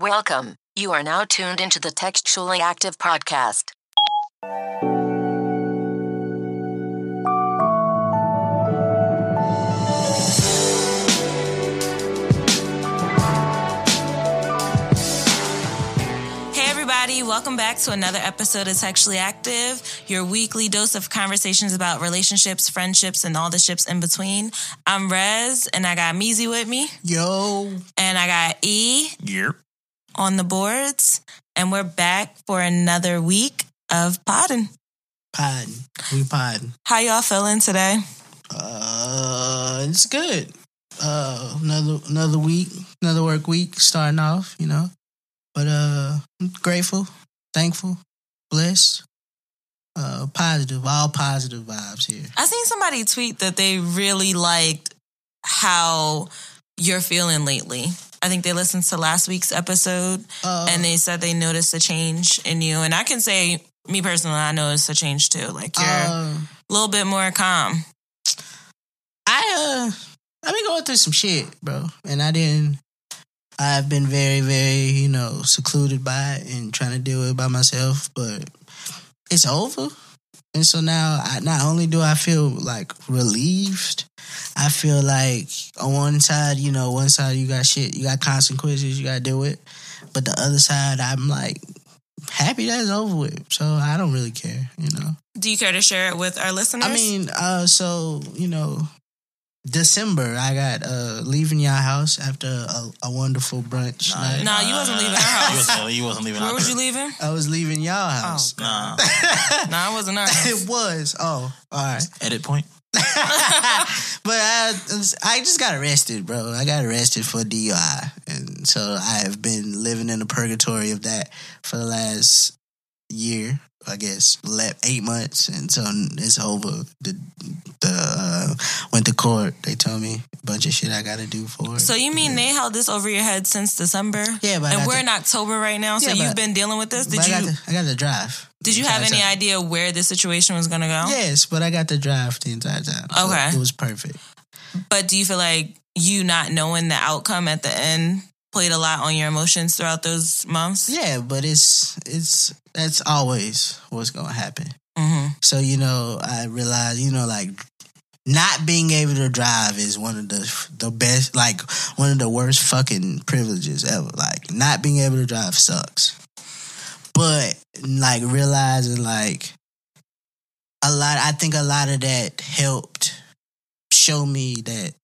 Welcome. You are now tuned into the Textually Active Podcast. Hey, everybody, welcome back to another episode of Textually Active, your weekly dose of conversations about relationships, friendships, and all the ships in between. I'm Rez, and I got Meezy with me, Yo. and I got E Yep. On the boards, and we're back for another week of podding. Podding. We podding. How y'all feeling today? Uh, it's good. Uh, another another week, another work week starting off. You know, but uh, I'm grateful, thankful, blessed. Uh, positive, all positive vibes here. I seen somebody tweet that they really liked how you're feeling lately. I think they listened to last week's episode Uh, and they said they noticed a change in you. And I can say, me personally, I noticed a change too. Like you're uh, a little bit more calm. I uh, I've been going through some shit, bro, and I didn't. I've been very, very, you know, secluded by it and trying to deal with it by myself, but it's over. And so now, I, not only do I feel like relieved, I feel like on one side, you know, one side you got shit, you got consequences you got to deal with, but the other side, I'm like happy that it's over with. So I don't really care, you know. Do you care to share it with our listeners? I mean, uh, so you know, December I got uh leaving your house after a, a wonderful brunch Nah, night. Nah, you wasn't leaving our You house. wasn't, you wasn't leaving Where our was you leaving? I was leaving y'all house. Oh, Nah. Nah, I wasn't our house. it was. Oh, all right. Edit point. but I, I just got arrested, bro. I got arrested for DUI, and so I have been living in the purgatory of that for the last year. I guess le- eight months, and so it's over. The the uh, went to court. They told me a bunch of shit I got to do for it. So you mean they held this over your head since December? Yeah, but and we're the- in October right now. So Yeah, you've but- been dealing with this. Did I got you I got the drive. did you have any time. idea where the situation was going to go? Yes, but I got the drive the entire time. So Okay. it was perfect. But do you feel like you not knowing the outcome at the end played a lot on your emotions throughout those months? Yeah, but it's it's that's always what's gonna happen. hmm So you know, I realized you know like not being able to drive is one of the the best like one of the worst fucking privileges ever. Like not being able to drive sucks. But like realizing like a lot I think a lot of that helped show me that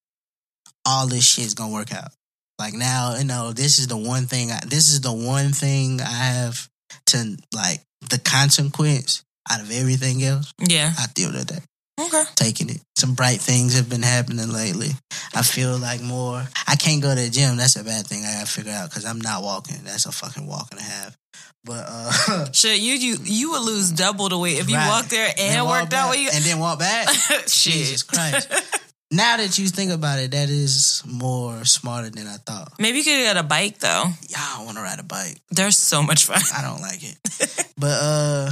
all this shit's gonna work out. Like now, you know, this is the one thing I, this is the one thing I have to like the consequence out of everything else. Yeah. I deal with that Okay. taking it. Some bright things have been happening lately. I feel like more. I can't go to the gym. That's a bad thing. I gotta figure out because I'm not walking. That's a fucking walk and a half. But uh, Shit, you you you would lose double the weight if you Right. walked there and walk worked out. back, What you and then walk back. Shit. Jesus Christ. now that you think about it, that is more smarter than I thought. Maybe you could get a bike though. Yeah, I want to ride a bike. They're so much fun. I don't like it. but uh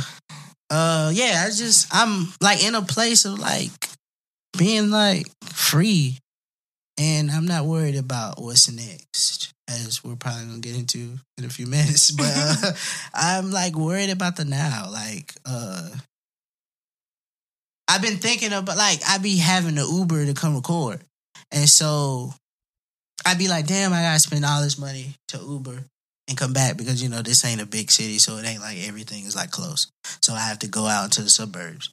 uh yeah, I just I'm like in a place of like being like free and I'm not worried about what's next as we're probably gonna get into in a few minutes. But uh, I'm like worried about the now. Like uh I've been thinking about like I be having the Uber to come record. And so I'd be like, damn, I gotta spend all this money to Uber and come back because you know this ain't a big city, so it ain't like everything is like close. So I have to go out into the suburbs.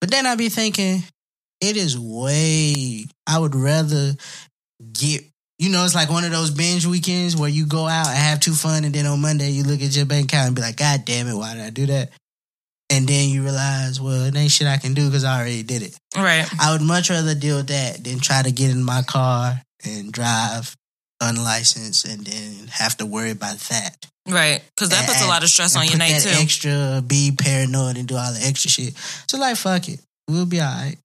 But then I'd be thinking, it is way. I would rather get. You know, it's like one of those binge weekends where you go out and have too fun, and then on Monday you look at your bank account and be like, God damn it, why did I do that? And then you realize, well, it ain't shit I can do because I already did it. Right. I would much rather deal with that than try to get in my car and drive unlicensed and then have to worry about that. Right. Because that puts a lot of stress and on your night too. Extra, be paranoid and do all the extra shit. So like, fuck it, we'll be all right.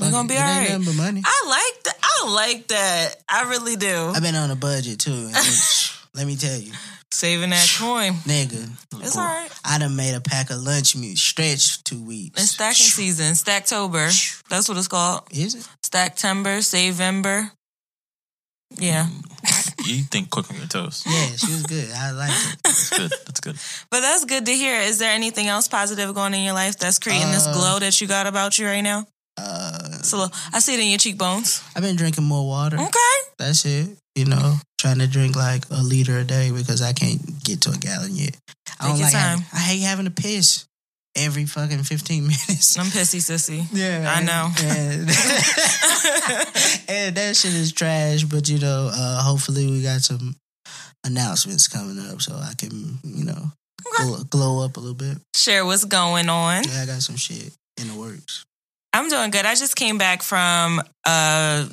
We're gonna be it. all It right. but money. I like that. I like that. I really do. I've been on a budget too. and let me tell you, Saving that coin. nigga, It's all right. I done made a pack of lunch meat stretch two weeks. It's stacking season. Stacktober. That's what it's called. Is it? Stacktember, Savember. Yeah. You think quick on your toes. Yeah, she was good. I liked it. That's good. That's good. But that's good to hear. Is there anything else positive going in your life that's creating this Uh, glow that you got about you right now? Uh, So I see it in your cheekbones. I've been drinking more water. Okay. That's it. You know, trying to drink like a liter a day because I can't get to a gallon yet. I don't like. Having. I hate having to piss every fucking fifteen minutes. I'm pissy sissy. Yeah, I know. And, and that shit is trash. But you know, uh, hopefully we got some announcements coming up so I can, you know, glow, glow up a little bit. Share what's going on. Yeah, I got some shit in the works. I'm doing good. I just came back from uh,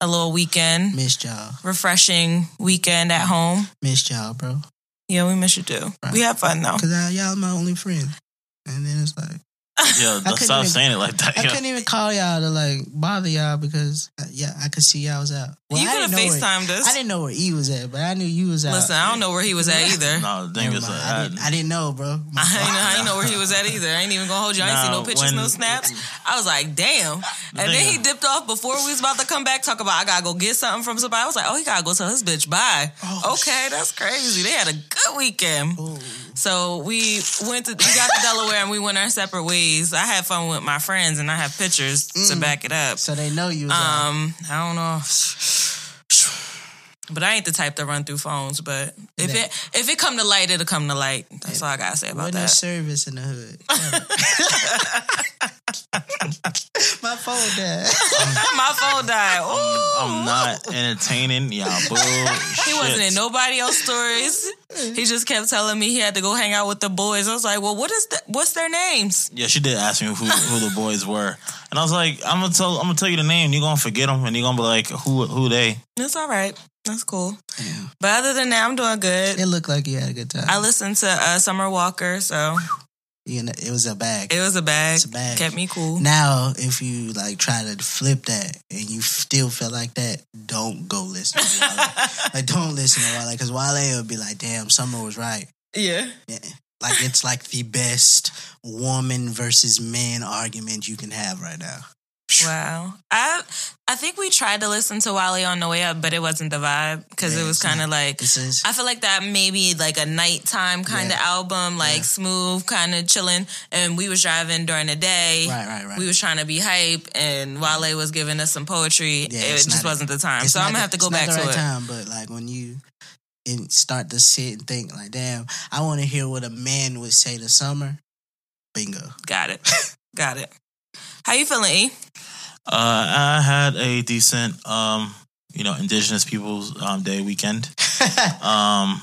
a little weekend, Missed y'all. refreshing weekend at home. Missed y'all, bro. Yeah, we miss you too. We have fun though. Cause I, y'all my only friend. And then it's like Yeah, stop even- saying it like that. I Yeah. couldn't even call y'all to like bother y'all because uh, yeah, I could see y'all was out. Well, you could have didn't where- FaceTimed us. I didn't know where E was at, but I knew you was out. Listen, I don't know where he was at either. No, the thing Never is, like, I, I, didn't, I didn't know, bro. My I ain't know fault. how you know where he was at either. I ain't even gonna hold you. I ain't see no pictures, no snaps. I was like, damn. And then he dipped off before we was about to come back. Talk about I gotta go get something from somebody. I was like, oh, he gotta go tell his bitch bye. Oh, okay, that's crazy. They had a good weekend. Ooh. So we went to we got to Delaware and we went our separate ways. I had fun with my friends and I have pictures to back it up. So they know you. Um, I don't know. But I ain't the type to run through phones. But if Yeah. it if it come to light, it'll come to light. That's all I gotta say about Wasn't there that. service in the hood? My phone died. My phone died. Ooh. I'm not entertaining y'all bullshit. He wasn't in nobody else stories. He just kept telling me he had to go hang out with the boys. I was like, "Well, what is the, what's their names?" Yeah, she did ask me who who the boys were, and I was like, I'm gonna tell I'm gonna tell you the name. You're gonna forget them, and you're gonna be like, who who they? It's all right. That's cool. Yeah. But other than that, I'm doing good. It looked like you had a good time. I listened to uh, Summer Walker, so you know, it was a bag. it was a bag. It's a bag. Kept me cool. Now, if you like try to flip that and you still feel like that, don't go listen to Wale. like, don't listen to Wale because Wale would be like, "Damn, Summer was right." Yeah. Yeah. Like it's like the best woman versus man argument you can have right now. Wow. I I think we tried to listen to Wale on the way up, but it wasn't the vibe because Yeah, it was kind of like is I feel like that maybe like a nighttime kind of Yeah. album, like Yeah. smooth, kind of chilling. And we was driving during the day. right, right, right. We was trying to be hype, and Wale was giving us some poetry. Yeah, it just wasn't the time. So I'm gonna the- have to go it's not back the to right it. Time, but like when you and start to sit and think, like, damn, I want to hear what a man would say to Summer. Bingo. Got it. Got it. How you feeling, E? Uh, I had a decent, um, you know, Indigenous Peoples um, Day weekend. Um,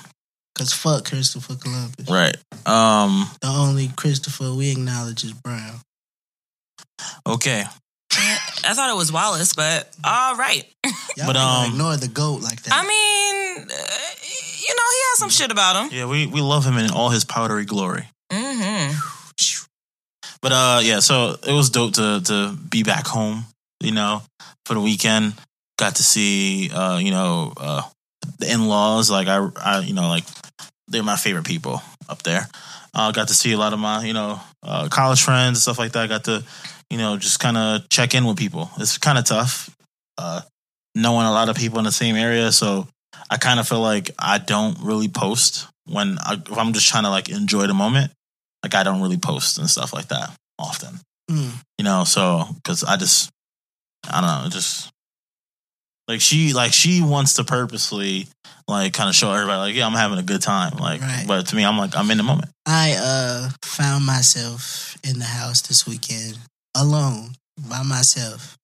Cause fuck Christopher Columbus. right. Um, The only Christopher we acknowledge is Brown. okay. I thought it was Wallace, but all right. Y'all But, ain't gonna um, ignore the goat like that. I mean, uh, you know, he has some shit about him. Yeah, we we love him in all his powdery glory. Mm-hmm. But uh, yeah, so it was dope to to be back home. You know, for the weekend, got to see uh, you know, uh, the in laws. Like I, I, you know, like they're my favorite people up there. Uh, got to see a lot of my, you know, uh, college friends and stuff like that. Got to, you know, just kind of check in with people. It's kind of tough, uh, knowing a lot of people in the same area. So I kind of feel like I don't really post when I, if I'm just trying to like enjoy the moment. Like I don't really post and stuff like that often, Mm. you know. So because I just, I don't know, just like she, like she wants to purposely like kind of show everybody like, yeah, I'm having a good time. Like, Right. but to me, I'm like, I'm in the moment. I uh found myself in the house this weekend alone by myself.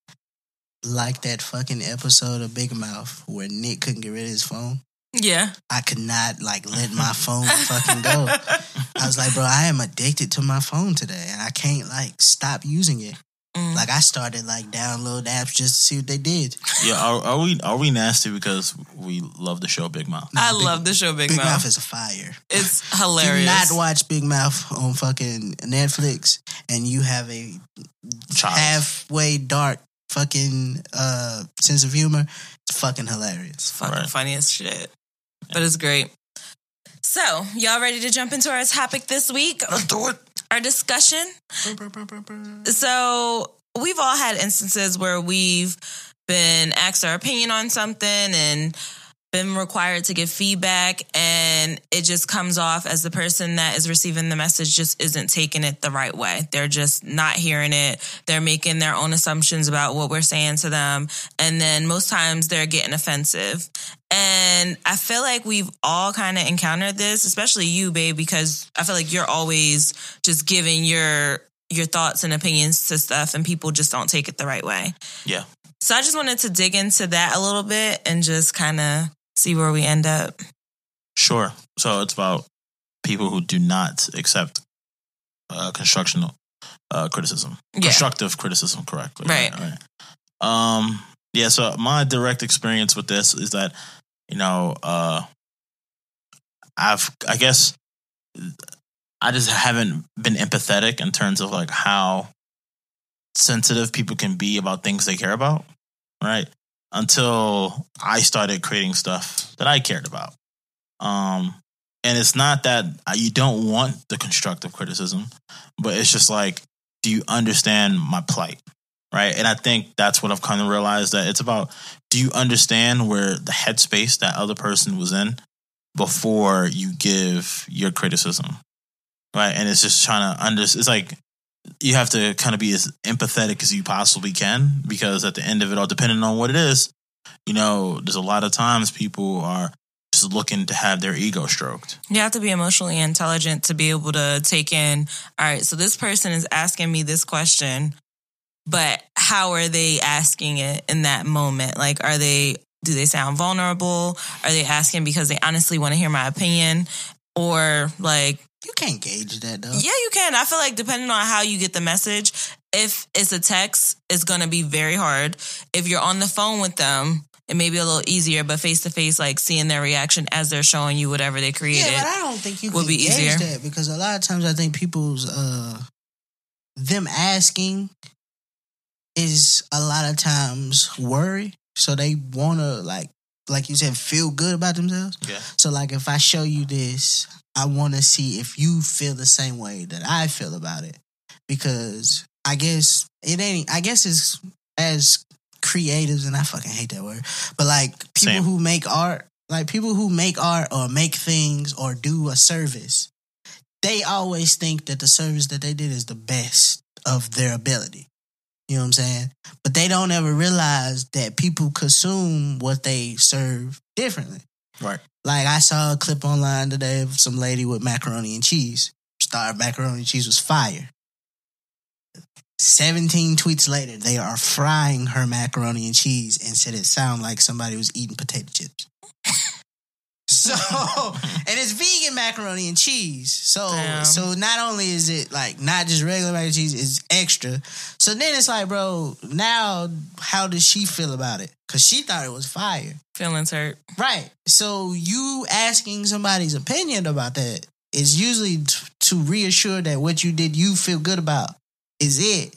Like that fucking episode of Big Mouth where Nick couldn't get rid of his phone. Yeah. I could not like let my phone fucking go. I was like, bro, I am addicted to my phone today and I can't like stop using it. Mm. Like I started like download apps just to see what they did. Yeah, are, are we are we nasty because we love the show Big Mouth? I Big- love the show Big, Big Mouth. Mouth is a fire. it's Do hilarious. not watch Big Mouth on fucking Netflix and you have a Child. halfway dark fucking uh sense of humor. It's fucking hilarious. It's fucking Right. funny as shit. But it's great. So, y'all ready to jump into our topic this week? Let's do it. Our discussion? So, we've all had instances where we've been asked our opinion on something and been required to give feedback and it just comes off as the person that is receiving the message just isn't taking it the right way. They're just not hearing it. They're making their own assumptions about what we're saying to them. And then most times they're getting offensive. And I feel like we've all kind of encountered this, especially you, babe, because I feel like you're always just giving your your thoughts and opinions to stuff and people just don't take it the right way. Yeah. So I just wanted to dig into that a little bit and just kind of see where we end up. Sure. So it's about people who do not accept uh, constructional uh, criticism, Yeah. constructive criticism, correctly. Right. right. Um. Yeah. So my direct experience with this is that you know, uh, I've I guess I just haven't been empathetic in terms of like how sensitive people can be about things they care about, right? Until I started creating stuff that I cared about. Um, and it's not that you don't want the constructive criticism, but it's just like, do you understand my plight? Right. And I think that's what I've kind of realized that it's about do you understand where the headspace that other person was in before you give your criticism? Right. And it's just trying to under, it's like, you have to kind of be as empathetic as you possibly can because at the end of it all, depending on what it is, you know, there's a lot of times people are just looking to have their ego stroked. You have to be emotionally intelligent to be able to take in, all right, so this person is asking me this question, but how are they asking it in that moment? Like, are they, do they sound vulnerable? Are they asking because they honestly want to hear my opinion? Or like, You can't gauge that though. yeah, you can. I feel like depending on how you get the message, if it's a text, it's going to be very hard. If you're on the phone with them, it may be a little easier, but face to face, like seeing their reaction as they're showing you whatever they created. Yeah, but I don't think you would can be gauge easier. that because a lot of times I think people's uh them asking is a lot of times worry. So they wanna like like you said, feel good about themselves. Yeah. So like if I show you this, I wanna see if you feel the same way that I feel about it. Because I guess it ain't I guess it's as creatives and I fucking hate that word. But like people Same. who make art, like people who make art or make things or do a service, they always think that the service that they did is the best of their ability. You know what I'm saying? But they don't ever realize that people consume what they serve differently. Right. Like I saw a clip online today of some lady with macaroni and cheese. Star macaroni and cheese was fire. 17 tweets later, they are frying her macaroni and cheese and said it sounded like somebody was eating potato chips. So, and it's vegan macaroni and cheese. So, Damn. so not only is it like not just regular mac and cheese, it's extra. So then it's like, bro, now how does she feel about it? Because she thought it was fire. Feelings hurt. Right. So you asking somebody's opinion about that is usually t- to reassure that what you did you feel good about is it.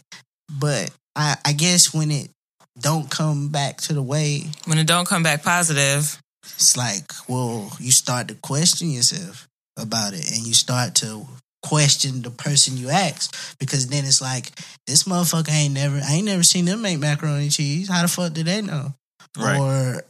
But I, I guess when it don't come back to the way, When it don't come back positive, it's like, well, you start to question yourself about it and you start to question the person you ask because then it's like this motherfucker ain't never I ain't never seen them make macaroni and cheese. How the fuck did they know? Right. or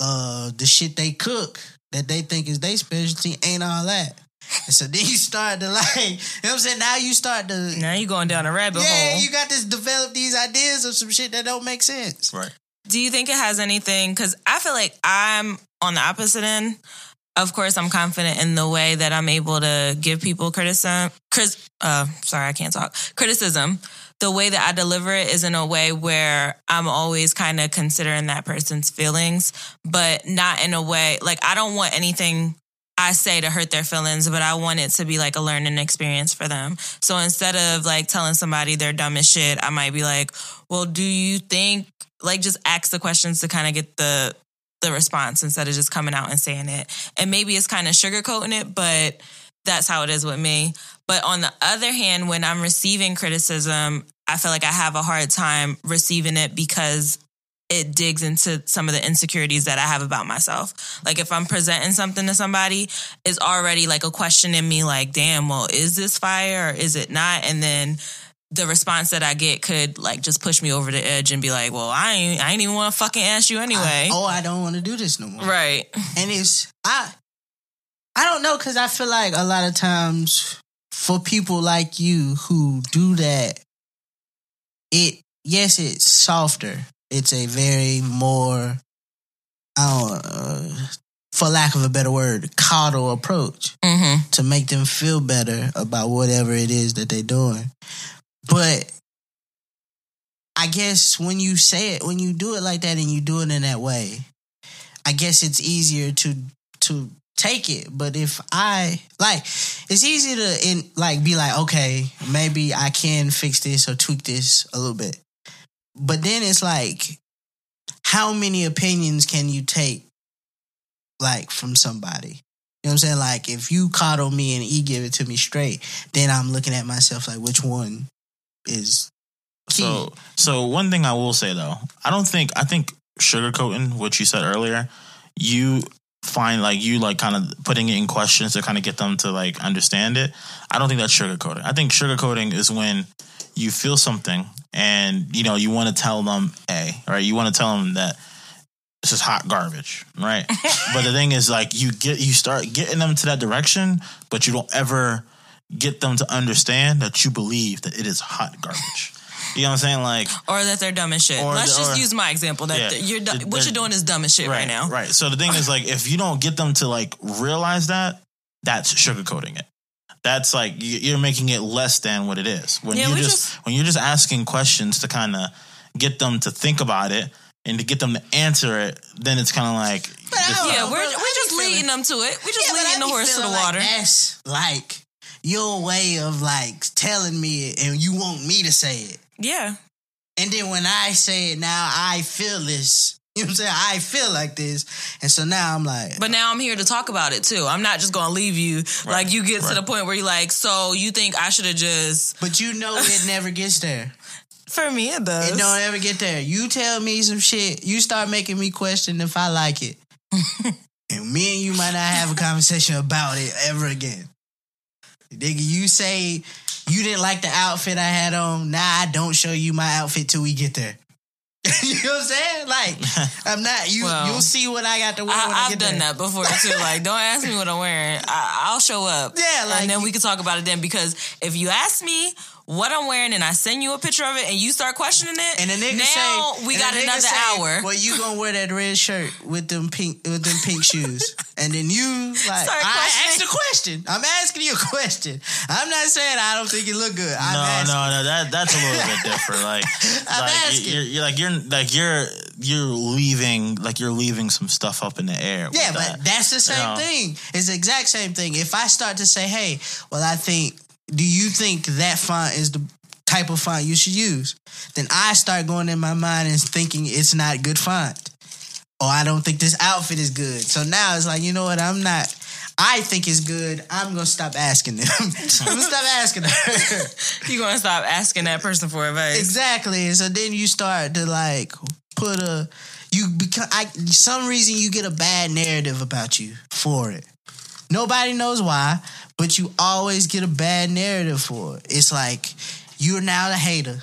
uh the shit they cook that they think is their specialty ain't all that. And so then you start to like, you know what I'm saying? Now you start to now you going down a rabbit Yeah, hole. Yeah, you got to develop these ideas of some shit that don't make sense. Right. Do you think it has anything? Because I feel like I'm on the opposite end. Of course, I'm confident in the way that I'm able to give people criticism. Chris, uh, sorry, I can't talk. Criticism. The way that I deliver it is in a way where I'm always kind of considering that person's feelings, but not in a way like I don't want anything I say to hurt their feelings, but I want it to be like a learning experience for them. So instead of like telling somebody they're dumb as shit, I might be like, well, do you think like just ask the questions to kind of get the the response instead of just coming out and saying it. And maybe it's kind of sugarcoating it, but that's how it is with me. But on the other hand, when I'm receiving criticism, I feel like I have a hard time receiving it because it digs into some of the insecurities that I have about myself. Like if I'm presenting something to somebody, it's already like a question in me like, damn, well, is this fire or is it not? And then the response that I get could like just push me over the edge and be like, "Well, I ain't, I ain't even want to fucking ask you anyway." I, oh, I don't want to do this no more. right. And it's I I don't know cuz I feel like a lot of times for people like you who do that it yes, it's softer. It's a very more I don't uh, for lack of a better word, coddle approach Mm-hmm. to make them feel better about whatever it is that they're doing. But I guess when you say it, when you do it like that and you do it in that way, I guess it's easier to to take it. But if I like, it's easy to in like be like, okay, maybe I can fix this or tweak this a little bit. But then it's like, how many opinions can you take, like from somebody? You know what I'm saying? Like, if you coddle me and E give it to me straight, then I'm looking at myself like, which one is key? So, so one thing I will say though, I don't think I think sugarcoating what you said earlier. You find like you like kind of putting it in questions to kind of get them to like understand it. I don't think that's sugarcoating. I think sugarcoating is when you feel something and you know you want to tell them a right. You want to tell them that this is hot garbage, right? but the thing is, like you get you start getting them to that direction, but you don't ever get them to understand that you believe that it is hot garbage. You know what I'm saying? Like Or that they're dumb as shit. Or Let's the- just or- use my example. That Yeah. you're du- The- what you're doing is dumb as shit right, now. Right. So the thing is, like, if you don't get them to like realize that, that's sugarcoating it. That's like you- you're making it less than what it is. When Yeah, you're just, just- when you're just asking questions to kind of get them to think about it and to get them to answer it, then it's kind of like But I this- don't Yeah, know, we're, we're just be feeling- leading them to it. We're just Yeah, leading the horse to the feeling like water. That's like your way of like telling me it, and you want me to say it. yeah. And then when I say it now, I feel this. You know what I'm saying? I feel like this. And so now I'm like, But now I'm here to talk about it too. I'm not just going to leave you like you get to the point where you're like, so you think I should have just. but you know it never gets there. For me, it does. It don't ever get there. You tell me some shit, you start making me question if I like it. and me and you might not have a conversation about it ever again. Nigga, you say you didn't like the outfit I had on. Now I don't show you my outfit till we get there. you know what I'm saying? Like, I'm not you. Well, you'll see what I got to wear I get done there. that before too. Like, don't ask me what I'm wearing. I, I'll show up. Yeah, like- and then we can talk about it then. Because if you ask me what I'm wearing and I send you a picture of it and you start questioning it, And the nigga now say, we got nigga another say, hour. Well, you gonna wear that red shirt with them pink with them pink shoes, and then you like Start I questioning. asked a question. I'm asking you a question. I'm not saying I don't think you look good. I'm no, asking. no, no. That that's a little bit different. Like, I'm like asking. you're, you're like you're like you're you're leaving like you're leaving some stuff up in the air. with Yeah, that. but that's the same Yeah. thing. It's the exact same thing. If I start to say, "Hey, well, I think," do you think that font is the type of font you should use? Then I start going in my mind and thinking it's not good font, or I don't think this outfit is good. So now it's like, you know what? I'm not. I think it's good. I'm gonna stop asking them. I'm gonna stop asking her. You're going to stop asking that person for advice. Exactly. So then you start to like put a you become I some reason you get a bad narrative about you for it. Nobody knows why, but you always get a bad narrative for it. It's like you're now the hater.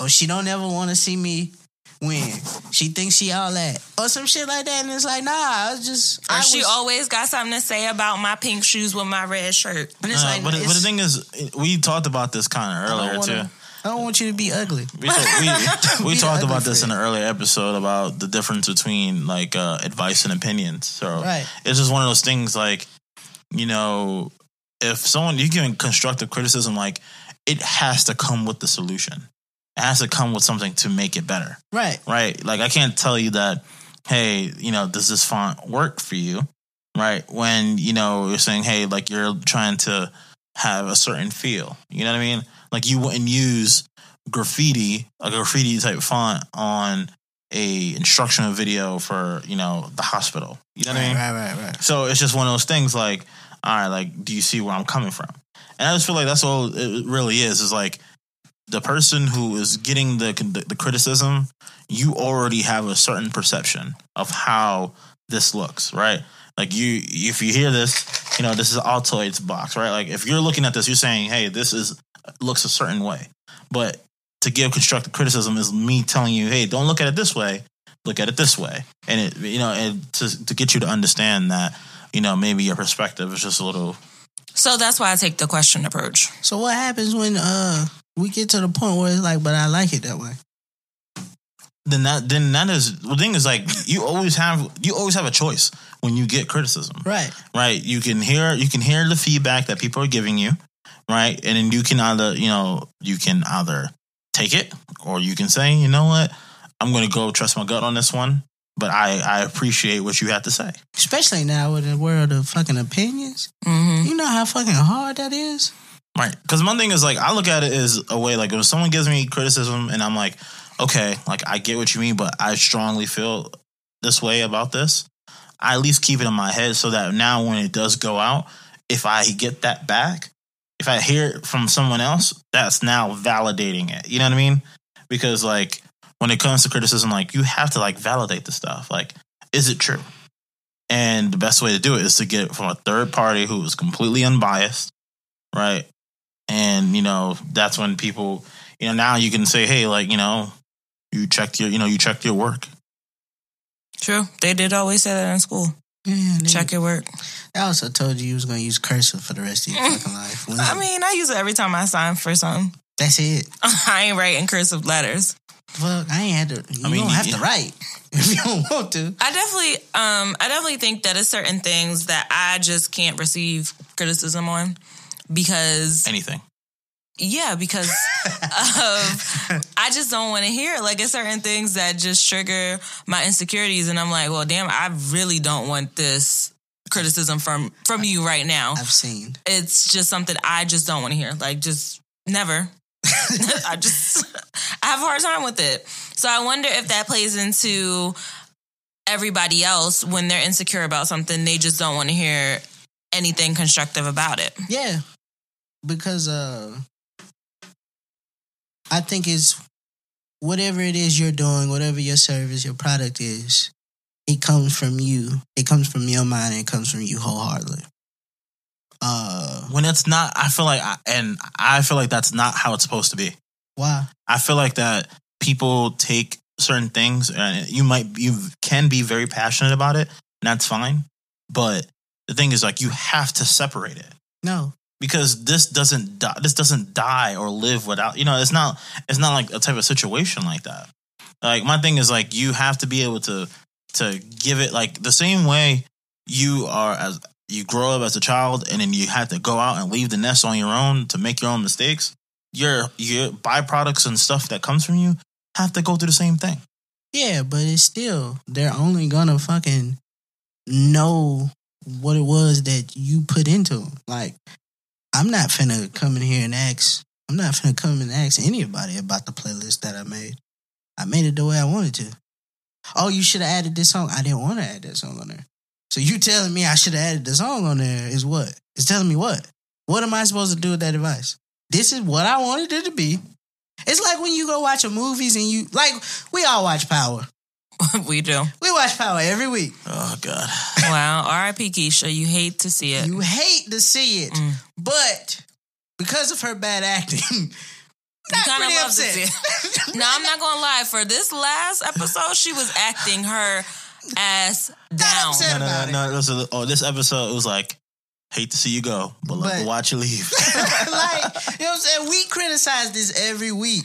Or she don't ever want to see me win. She thinks she all that. Or some shit like that. And it's like, nah, I was just Or I she was, always got something to say about my pink shoes with my red shirt. and it's Uh, like, but, but the thing is, we talked about this kind of earlier wanna- too. I don't want you to be ugly. We, we, we Be talked ugly about this it. in an earlier episode about the difference between like uh, advice and opinions. So Right. it's just one of those things like, you know, if someone you're giving constructive criticism, like it has to come with the solution. It has to come with something to make it better, Right. right? Like I can't tell you that, hey, you know, does this font work for you, right? When you know you're saying, hey, like you're trying to have a certain feel. You know what I mean? Like you wouldn't use graffiti, a graffiti type font on a instructional video for, you know, the hospital. You know what I mean? Right, right, right. So it's just one of those things like, all right, like, do you see where I'm coming from? And I just feel like that's all it really is, is like the person who is getting the, the, the criticism, you already have a certain perception of how this looks, right? Like you, if you hear this, you know, this is Altoids box, right? Like if you're looking at this, you're saying, hey, this is looks a certain way. But to give constructive criticism is me telling you, hey, don't look at it this way, look at it this way, and it you know, and to to get you to understand that you know maybe your perspective is just a little. So that's why I take the question approach. So what happens when uh we get to the point where it's like, but I like it that way? Then that then that is the thing is like you always have you always have a choice when you get criticism. Right. right? You can hear you can hear the feedback that people are giving you, right? And then you can either you know you can either take it or you can say, you know what, I'm going to go trust my gut on this one. But I I appreciate what you have to say. Especially now with the world of fucking opinions. hmm You know how fucking hard that is? Right. Because one thing is like I look at it as a way like when someone gives me criticism and I'm like, okay, like I get what you mean, but I strongly feel this way about this. I at least keep it in my head so that now when it does go out, if I get that back, if I hear it from someone else, that's now validating it. You know what I mean? Because like when it comes to criticism, like you have to like validate the stuff. Like, is it true? And the best way to do it is to get it from a third party who is completely unbiased, right? And you know that's when people, you know, now you can say, hey, like you know, you checked your, you know, you checked your work. True. They did always say that in school. Yeah, Check your work. I also told you you was gonna use cursive for the rest of your fucking life. When- I mean, I use it every time I sign for something. that's it. I ain't writing cursive letters. Fuck, I ain't had to. You I mean, don't have you- to write if you don't want to. I definitely, um, I definitely think that it's certain things that I just can't receive criticism on because Anything. Yeah, because of I just don't want to hear it. Like it's certain things that just trigger my insecurities, and I'm like, well, damn, I really don't want this criticism from from you right now. I've seen. It's just something I just don't want to hear. Like just never. I just I have a hard time with it. So I wonder if that plays into everybody else when they're insecure about something, they just don't want to hear anything constructive about it. Yeah, because uh, I think it's whatever it is you're doing, whatever your service, your product is, it comes from you. It comes from your mind. It comes from you wholeheartedly. Uh, When it's not, I feel like, I, and I feel like that's not how it's supposed to be. why? I feel like that people take certain things and you might you can be very passionate about it and that's fine but the thing is like you have to separate it No, because this doesn't die, this doesn't die or live without you know it's not it's not like a type of situation like that like my thing is like you have to be able to to give it like the same way you are as you grow up as a child and then you have to go out and leave the nest on your own to make your own mistakes your your byproducts and stuff that comes from you have to go through the same thing yeah, but it's still they're only gonna fucking know what it was that you put into them. Like, I'm not finna come in here and ask. I'm not finna come and ask anybody about the playlist that I made. I made it the way I wanted to. Oh, you should have added this song. I didn't want to add that song on there. So you telling me I should have added the song on there is what? It's telling me what? What am I supposed to do with that advice? This is what I wanted it to be. It's like when you go watch a movies and you like we all watch Power. we do. We watch Power every week. oh god Wow. R.I.P. Keisha. You hate to see it. You hate to see it, Mm. but because of her bad acting, not kinda pretty love to upset. see No, I'm not gonna lie. For this last episode, she was acting her ass down. upset. no no no, no listen, oh this episode it was like hate to see you go but, love But- to watch you leave like, you know what I'm saying? We criticize this every week.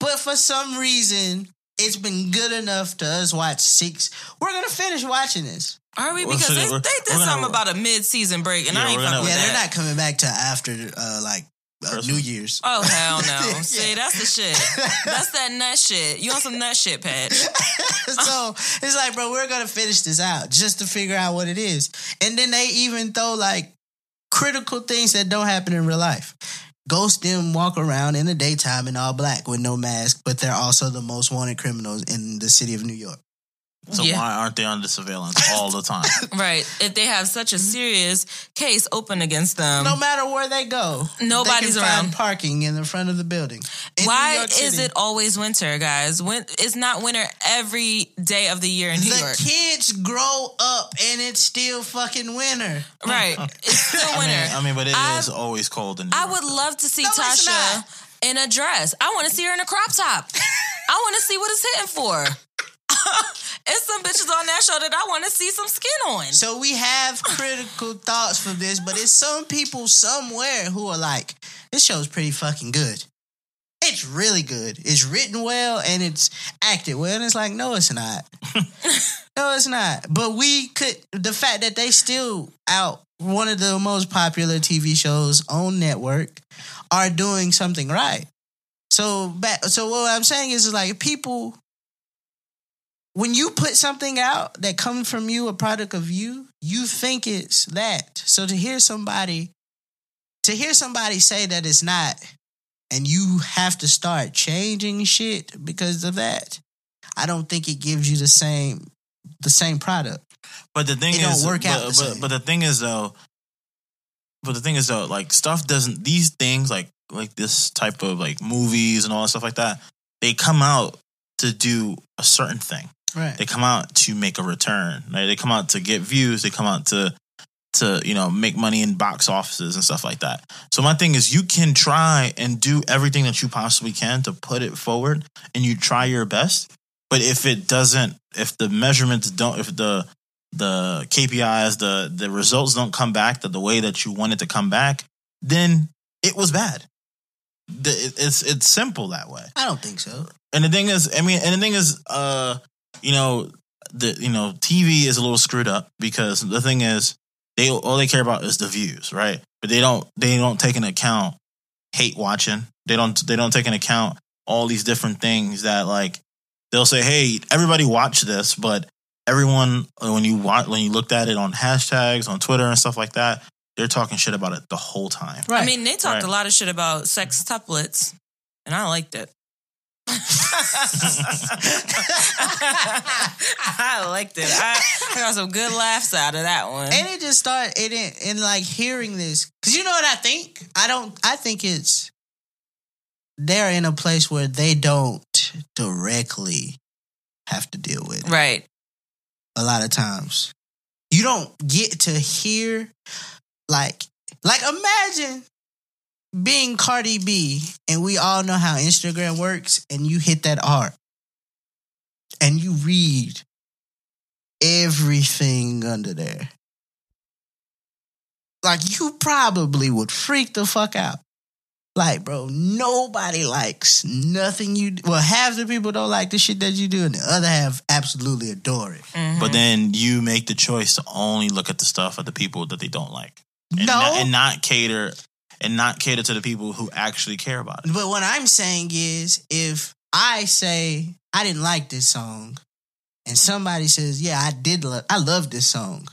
But for some reason, it's been good enough to us watch six. We're gonna finish watching this. Are we? Because they, we're- they did we're gonna- something about a mid-season break, and Yeah, I ain't fucking with yeah, that. they're not coming back to after uh, like uh, New Year's. Oh hell no! Yeah. See, that's the shit. That's that nut shit. You on some nut shit, Pat? so it's like, bro, we're gonna finish this out just to figure out what it is. And then they even throw like critical things that don't happen in real life. Ghost them walk around in the daytime in all black with no mask, but they're also the most wanted criminals in the city of New York. So Yeah. why aren't they under surveillance all the time Right. If they have such a serious case open against them, no matter where they go, Nobody's they around. Parking in the front of the building. In why is it always winter, guys? When it's not winter every day of the year in New The York. kids grow up and it's still fucking winter. Right. It's still I winter. mean, I mean but it is I've- always cold in New I York, would though. love to see No, Tasha in a dress. I want to see her in a crop top. I want to see what it's hitting for. It's some bitches on that show that I want to see some skin on. So we have critical thoughts for this, but it's some people somewhere who are like, this show's pretty fucking good. It's really good. It's written well and it's acted well. And it's like, no, it's not. no, it's not. But we could the fact that they still out one of the most popular TV shows on network are doing something right. So back so what I'm saying is, is like people when you put something out that comes from you, a product of you, you think it's that. So to hear somebody, to hear somebody say that it's not, and you have to start changing shit because of that, I don't think it gives you the same the same product. But the thing It is, don't work but, out the but, but the thing is though, but the thing is though, like stuff doesn't these things like like this type of like movies and all that stuff like that, they come out to do a certain thing. Right. They come out to make a return. Right? They come out to get views. They come out to to you know make money in box offices and stuff like that. So my thing is, you can try and do everything that you possibly can to put it forward, and you try your best. But if it doesn't, if the measurements don't, if the the KPIs, the the results don't come back the, the way that you want it to come back, then it was bad. The, it- it's it's simple that way. I don't think so. And the thing is, I mean, and the thing is, uh, you know, the you know, TV is a little screwed up because the thing is, they all they care about is the views, right? But they don't they don't take into account hate watching. They don't they don't take into account all these different things that like they'll say, hey, everybody watch this, but everyone when you watch when you looked at it on hashtags on Twitter and stuff like that, they're talking shit about it the whole time. Right. I mean, they talked Right. a lot of shit about Sextuplets, and I liked it. I liked it. I, I got some good laughs out of that one. and it just started it in, in like hearing this because you know what I think. I don't. I think it's they're in a place where they don't directly have to deal with it. right. A lot of times, you don't get to hear like like imagine being Cardi B, and we all know how Instagram works, and you hit that R and you read everything under there. Like you probably would freak the fuck out. Like, bro, nobody likes nothing you. do. Well, half the people don't like the shit that you do, and the other half absolutely adore it. Mhm. But then you make the choice to only look at the stuff of the people that they don't like. And no, not, and not cater and not cater to the people who actually care about it. But what I'm saying is, if I say I didn't like this song, and somebody says, "Yeah, I did. Lo- I love this song,"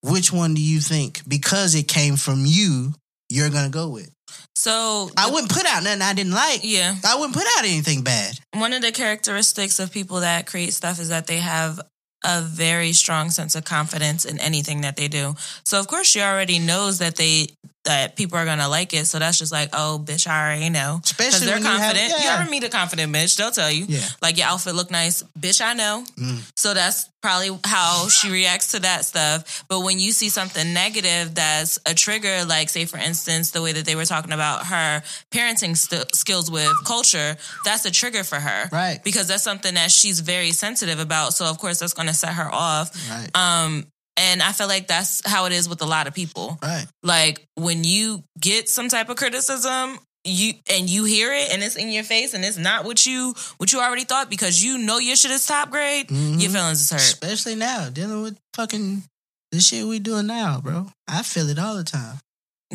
which one do you think? Because it came from you, you're gonna go with. So I wouldn't put out nothing I didn't like. yeah, I wouldn't put out anything bad. one of the characteristics of people that create stuff is that they have a very strong sense of confidence in anything that they do. So of course she already knows that they that people are gonna like it. So that's just like, oh, bitch, I already know. Especially they're when you have- confident. You, ever meet a confident bitch? They'll tell you. Yeah. Like your outfit look nice, bitch. I know. Mm. So that's probably how she reacts to that stuff. But when you see something negative that's a trigger, like say for instance the way that they were talking about her parenting st- skills with Kulture, that's a trigger for her, Right. Because that's something that she's very sensitive about. So of course that's to set her off. Right. Um, and I feel like that's how it is with a lot of people. Right. Like when you get some type of criticism, you and you hear it and it's in your face and it's not what you what you already thought because you know your shit is top grade, Mhm. your feelings is hurt. Especially now, dealing with fucking the shit we doing now, bro. I feel it all the time.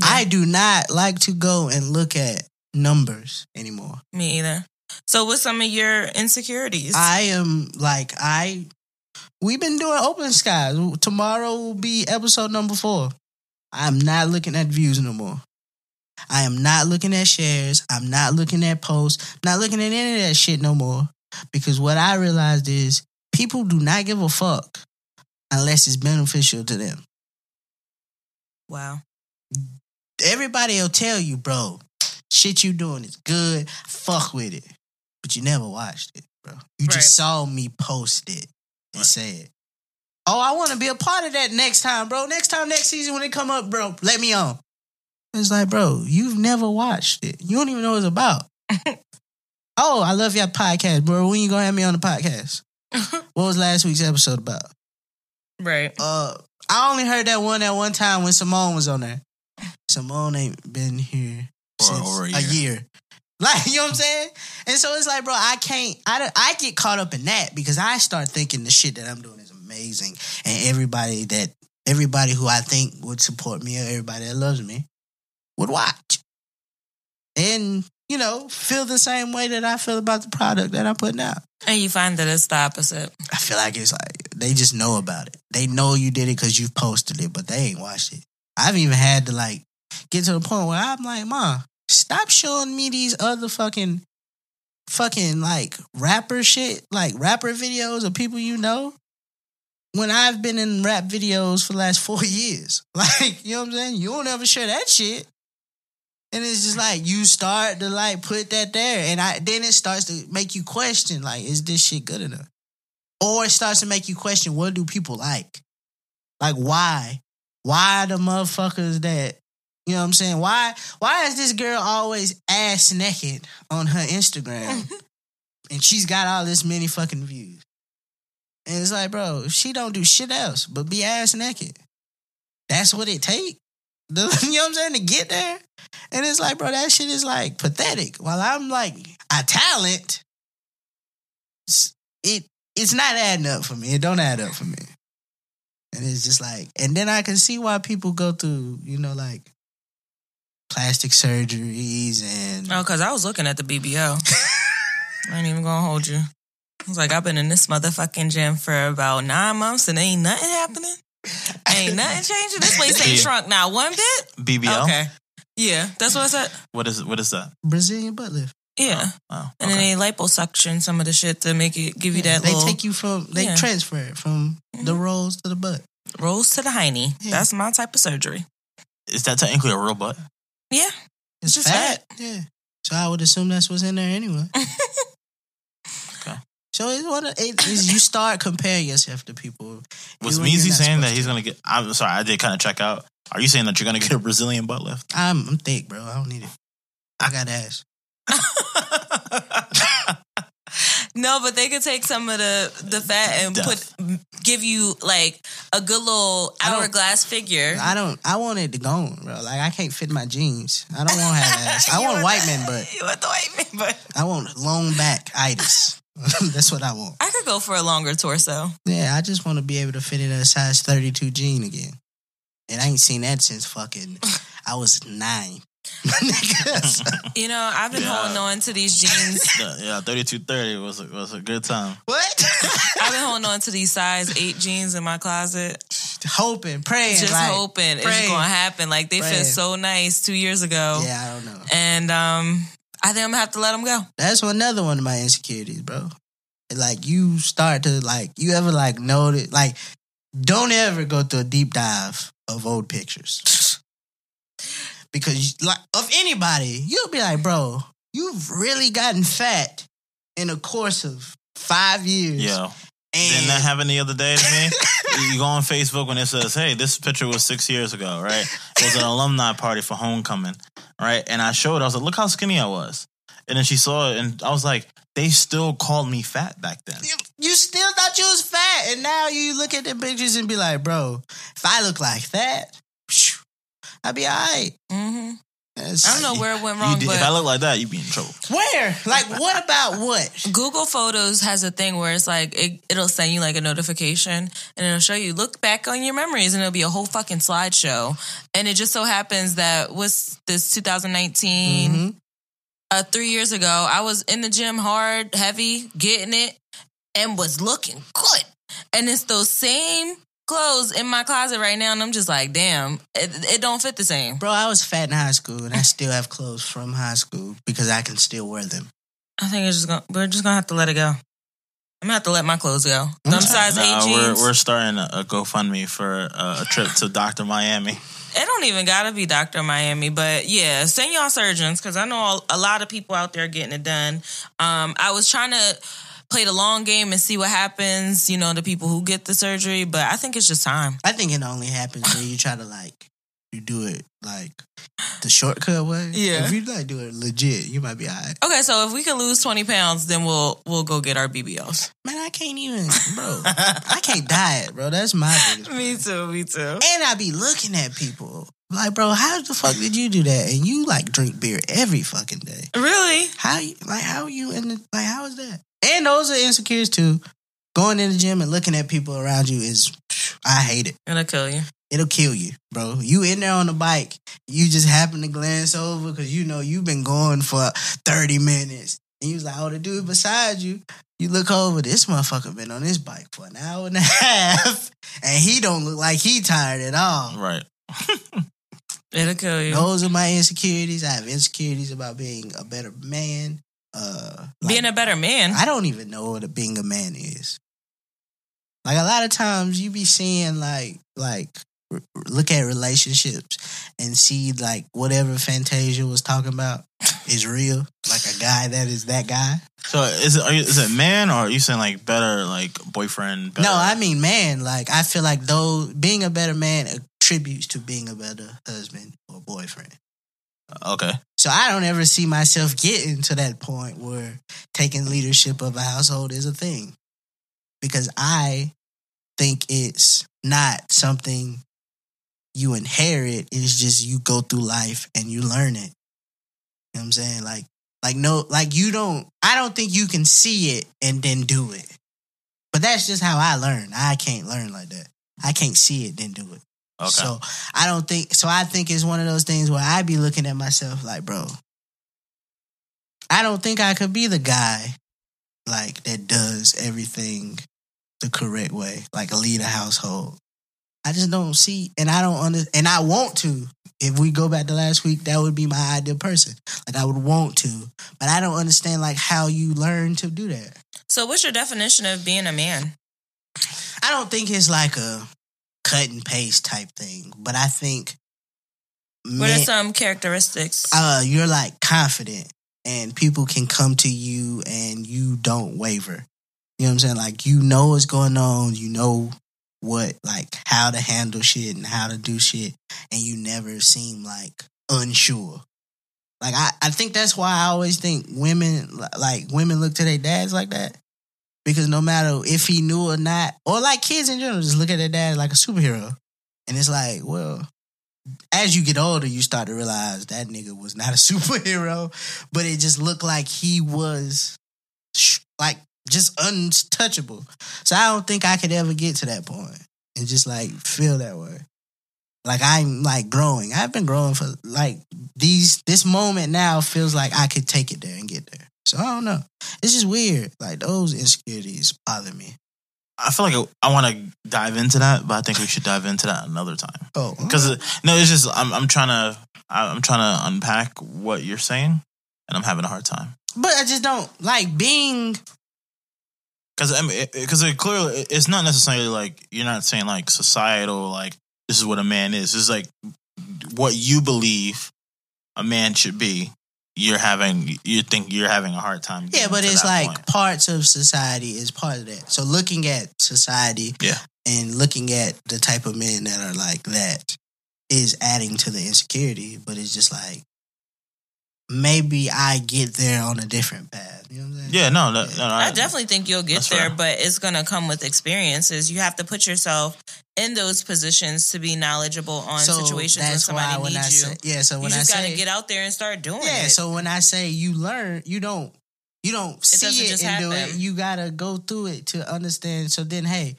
I do not like to go and look at numbers anymore. Me either. So what's some of your insecurities? I am like I. We've been doing open skies. Tomorrow will be episode number four. I'm not looking at views no more. I am not looking at shares. I'm not looking at posts. Not looking at any of that shit no more. Because what I realized is people do not give a fuck unless it's beneficial to them. wow. Everybody will tell you, bro, shit you doing is good. Fuck with it. But you never watched it, bro. You Right. just saw me post it and Right. said, Oh, I want to be a part of that next time, bro. Next time, next season when it come up, bro, let me on. It's like, bro, you've never watched it. You don't even know what it's about. oh, I love your podcast, bro. When you gonna have me on the podcast? what was last week's episode about? Right. Uh, I only heard that one at one time when Simone was on there. Simone ain't been here For since over a a year. Like, you know what I'm saying? And so it's like, bro, I can't, I, I get caught up in that because I start thinking the shit that I'm doing is amazing. And everybody that, everybody who I think would support me or everybody that loves me would watch. And, you know, feel the same way that I feel about the product that I'm putting out. And you find that it's the opposite. I feel like it's like they just know about it. They know you did it because you posted it, but they ain't watched it. I've even had to like get to the point where I'm like, Mom, stop showing me these other fucking fucking like rapper shit, like rapper videos of people you know. When I've been in rap videos for the last four years. Like, you know what I'm saying? You don't ever share that shit. And it's just like you start to like put that there. And I then it starts to make you question, like, is this shit good enough? Or it starts to make you question what do people like? Like why? Why the motherfuckers that you know what I'm saying? Why why is this girl always ass naked on her Instagram? and she's got all this many fucking views. And it's like, bro, she don't do shit else but be ass naked. That's what it take. You know what I'm saying? To get there. And it's like, bro, that shit is like pathetic. While I'm like a talent, it it's not adding up for me. It don't add up for me. And it's just like, and then I can see why people go through, you know, like plastic surgeries and Oh, because I was looking at the BBL. I ain't even gonna hold you. I was like, I've been in this motherfucking gym for about nine months and ain't nothing happening. Ain't nothing changing. This place ain't shrunk now one bit. BBL. Okay. Yeah, that's what I said. What is what is that? Brazilian butt lift. Yeah. Oh, And okay. then they liposuction some of the shit to make it give you Yeah, that they little take you from they Yeah. transfer it from the Mhm. rolls to the butt. rolls to the hiney. Yeah. That's my type of surgery. is that technically a real butt? Yeah. It's just fat. Yeah. So I would assume that's what's in there anyway. Okay. So it's one of it is you start comparing yourself to people. Was you Meezy saying that he's gonna get? I'm sorry, I did kind of check out. Are you saying that you're gonna get a Brazilian butt lift? I'm I'm thick, bro. I don't need it. I got ass. No, but they could take some of the the fat and Death. put give you like a good little I hourglass figure. I don't. I want it to go, bro. Like I can't fit my jeans. I don't want to have ass. I want white men butt. You want the white man butt? I want long back itis. That's what I want. I could go for a longer torso. Yeah, I just want to be able to fit in a size 32 jean again. And I ain't seen that since fucking I was nine. Niggas. You know, I've been Yeah. holding on to these jeans. yeah, yeah, thirty two thirty was a, was a good time. what? I've been holding on to these size eight jeans in my closet, hoping, praying, just like, hoping it's going to happen. Like they Praying. fit so nice two years ago, Yeah, I don't know. and um, I think I'm gonna have to let them go. That's another one of my insecurities, bro. Like you start to like you ever like notice like don't ever go through a deep dive of old pictures. Because like of anybody, you'll be like, bro, you've really gotten fat in a course of five years. Yeah, And didn't that happen the other day to me? you go on Facebook when it says, "Hey, this picture was six years ago, right? It was an alumni party for homecoming, right?" And I showed. I was like, "Look how skinny I was." And then she saw it, and I was like, "They still called me fat back then." you, you still thought you was fat, and now you look at the pictures and be like, bro, if I look like that, I'd be all right. mm-hmm. I don't know where it went wrong, did- but if I look like that, you'd be in trouble. Where? Like, what about what? Google Photos has a thing where it's like it, it'll send you like a notification and it'll show you look back on your memories and it'll be a whole fucking slideshow. And it just so happens that was this 2019, Mhm. uh, three years ago, I was in the gym hard, heavy, getting it, and was looking good. And it's those same clothes in my closet right now, and I'm just like, damn, it, it don't fit the same. Bro, I was fat in high school, and I still have clothes from high school because I can still wear them. I think it's just gonna, we're just gonna have to let it go. I'm gonna have to let my clothes go. Them Okay. size Nah, eight we're jeans. we're starting a, a GoFundMe for uh, a trip to Doctor Miami. It don't even gotta be Dr. Miami, but yeah, send y'all surgeons because I know a lot of people out there getting it done. Um, I was trying to play the long game and see what happens, you know, the people who get the surgery, but I think it's just time. I think it only happens when you try to like you do it like the shortcut way. Yeah. If you like do it legit, you might be alright. Okay, so if we can lose twenty pounds, then we'll we'll go get our BBLs. Man, I can't even, bro. I can't diet, bro. That's my biggest. me too. Me too. And I be looking at people like, bro, how the fuck did you do that? And you like drink beer every fucking day. Really? How like? How are you in? The, like, how is that? And those are insecurities too. Going in the gym and looking at people around you is, I hate it. It'll kill you. It'll kill you, bro. You in there on the bike, you just happen to glance over because you know you've been going for 30 minutes. And you was like, oh, the dude beside you, you look over, this motherfucker been on this bike for an hour and a half. And he don't look like he tired at all. Right. It'll kill you. Those are my insecurities. I have insecurities about being a better man. Uh like, Being a better man. I don't even know what a being a man is. Like a lot of times you be seeing like like r- r- look at relationships and see like whatever Fantasia was talking about is real. Like a guy that is that guy. So is it are you, is it man or are you saying like better like boyfriend? Better? No, I mean man. Like I feel like though being a better man attributes to being a better husband or boyfriend. Okay. So I don't ever see myself getting to that point where taking leadership of a household is a thing. Because I think it's not something you inherit, it's just you go through life and you learn it. You know what I'm saying? Like like no like you don't I don't think you can see it and then do it. But that's just how I learn. I can't learn like that. I can't see it then do it. Okay. So I don't think so. I think it's one of those things where I be looking at myself like, bro, I don't think I could be the guy like that does everything the correct way, like lead a household. I just don't see, and I don't under, and I want to. If we go back to last week, that would be my ideal person. Like I would want to, but I don't understand like how you learn to do that. So, what's your definition of being a man? I don't think it's like a cut and paste type thing, but I think What are some characteristics? uh, you're like confident and people can come to you and you don't waver. You know what I'm saying? Like you know what's going on, you know what like how to handle shit and how to do shit, and you never seem like unsure. Like I, I think that's why I always think women like women look to their dads like that. Because no matter if he knew or not, or like kids in general, just look at their dad like a superhero. And it's like, well, as you get older, you start to realize that nigga was not a superhero, but it just looked like he was like just untouchable. So I don't think I could ever get to that point and just like feel that way. Like I'm like growing. I've been growing for like these. This moment now feels like I could take it there and get there. So I don't know. It's just weird. Like those insecurities bother me. I feel like I want to dive into that, but I think we should dive into that another time. Oh, Because no, it's just I'm I'm trying to I'm trying to unpack what you're saying, and I'm having a hard time. but I just don't like being. Because I mean, because it, clearly it's not necessarily like you're not saying like societal like this is what a man is. It's like what you believe a man should be. You're having you think you're having a hard time. Yeah, but it's like point. parts of society is part of that. So looking at society, Yeah. and looking at the type of men that are like that is adding to the insecurity. But it's just like maybe I get there on a different path. You know what I'm saying? yeah, no, no, no, no I definitely think you'll get That's there, fair. but it's going to come with experiences. You have to put yourself in those positions to be knowledgeable on So situations when somebody why when needs I you. say yeah. So you when just I got say to get out there and start doing yeah. it. So when I say you learn, you don't you don't doesn't see it just and do it. You gotta go through it to understand. So then, hey,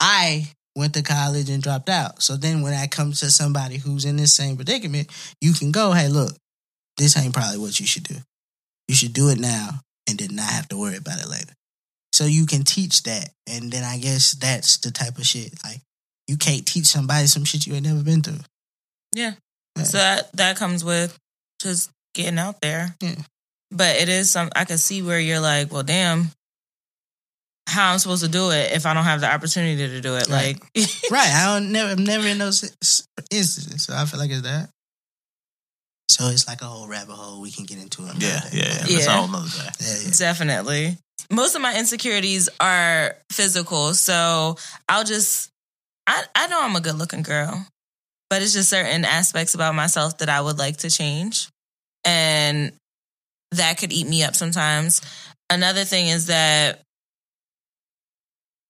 I went to college and dropped out. So then when I come to somebody who's in this same predicament, you can go, hey, look, this ain't probably what you should do. You should do it now and then not have to worry about it later. So you can teach that. And then I guess that's the type of shit. Like you can't teach somebody some shit you ain't never been through. yeah. Yeah. So that, that comes with just getting out there. Yeah. But it is some, I can see where you're like, well, damn, how I'm supposed to do it if I don't have the opportunity to do it. Right. Like, right. I don't never I'm never in those instances. So I feel like it's that. So it's like a whole rabbit hole we can get into. another yeah, day. yeah, yeah. That's a whole nother day. yeah, yeah. Definitely. Most of my insecurities are physical. So I'll just, I, I know I'm a good looking girl. but it's just certain aspects about myself that I would like to change. And that could eat me up sometimes. Another thing is that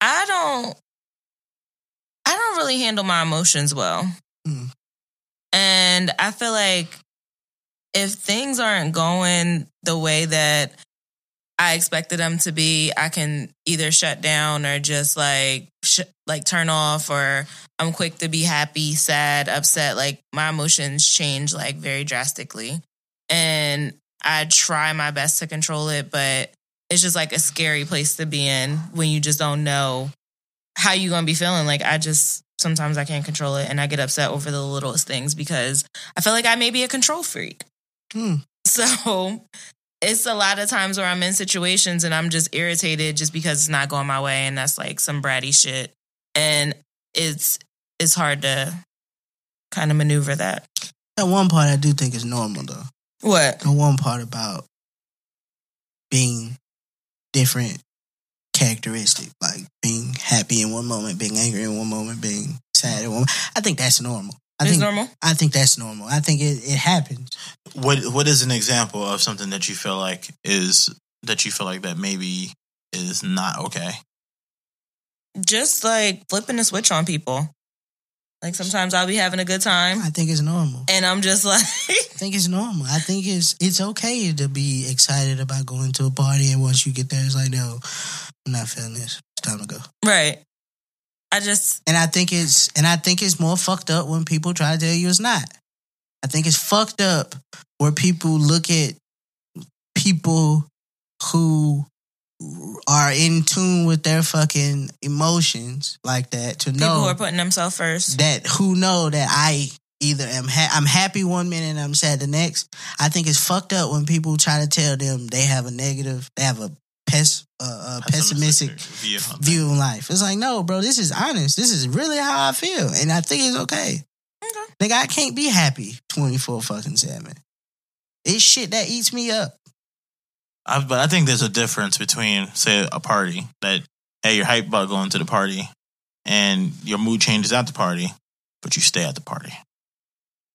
I don't I don't really handle my emotions well. Hmm. And I feel like if things aren't going the way that I expected them to be, I can either shut down or just like sh- like turn off or I'm quick to be happy, sad, upset. Like my emotions change like very drastically. And I try my best to control it, but it's just like a scary place to be in when you just don't know how you're gonna be feeling. Like I just sometimes I can't control it and I get upset over the littlest things because I feel like I may be a control freak. Hmm. So it's a lot of times where I'm in situations and I'm just irritated just because it's not going my way and that's like some bratty shit. And it's it's hard to kind of maneuver that. That one part I do think is normal though. What? The one part about being different characteristic, like being happy in one moment, being angry in one moment, being sad in one. moment. I think that's normal. I It's think normal? I think that's normal. I think it, it happens. What what is an example of something that you feel like is that you feel like that maybe is not okay? Just like flipping the switch on people. Like sometimes I'll be having a good time I think it's normal. and I'm just like I think it's normal. I think it's it's okay to be excited about going to a party, and once you get there, it's like, no, I'm not feeling this. It's time to go. Right. I just And I think it's and I think it's more fucked up when people try to tell you it's not. I think it's fucked up where people look at people who are in tune with their fucking emotions like that to people know who are putting themselves first. that who know that I either am ha- I'm happy one minute and I'm sad the next. I think it's fucked up when people try to tell them they have a negative, they have a pes- uh, a pessimistic view. on things. view of life. It's like, no, bro, this is honest. This is really how I feel. And I think it's okay. Okay. Nigga, I can't be happy 24 fucking 7. It's shit that eats me up. I, but I think there's a difference between, say, a party that, hey, you're hyped about going to the party and your mood changes at the party, but you stay at the party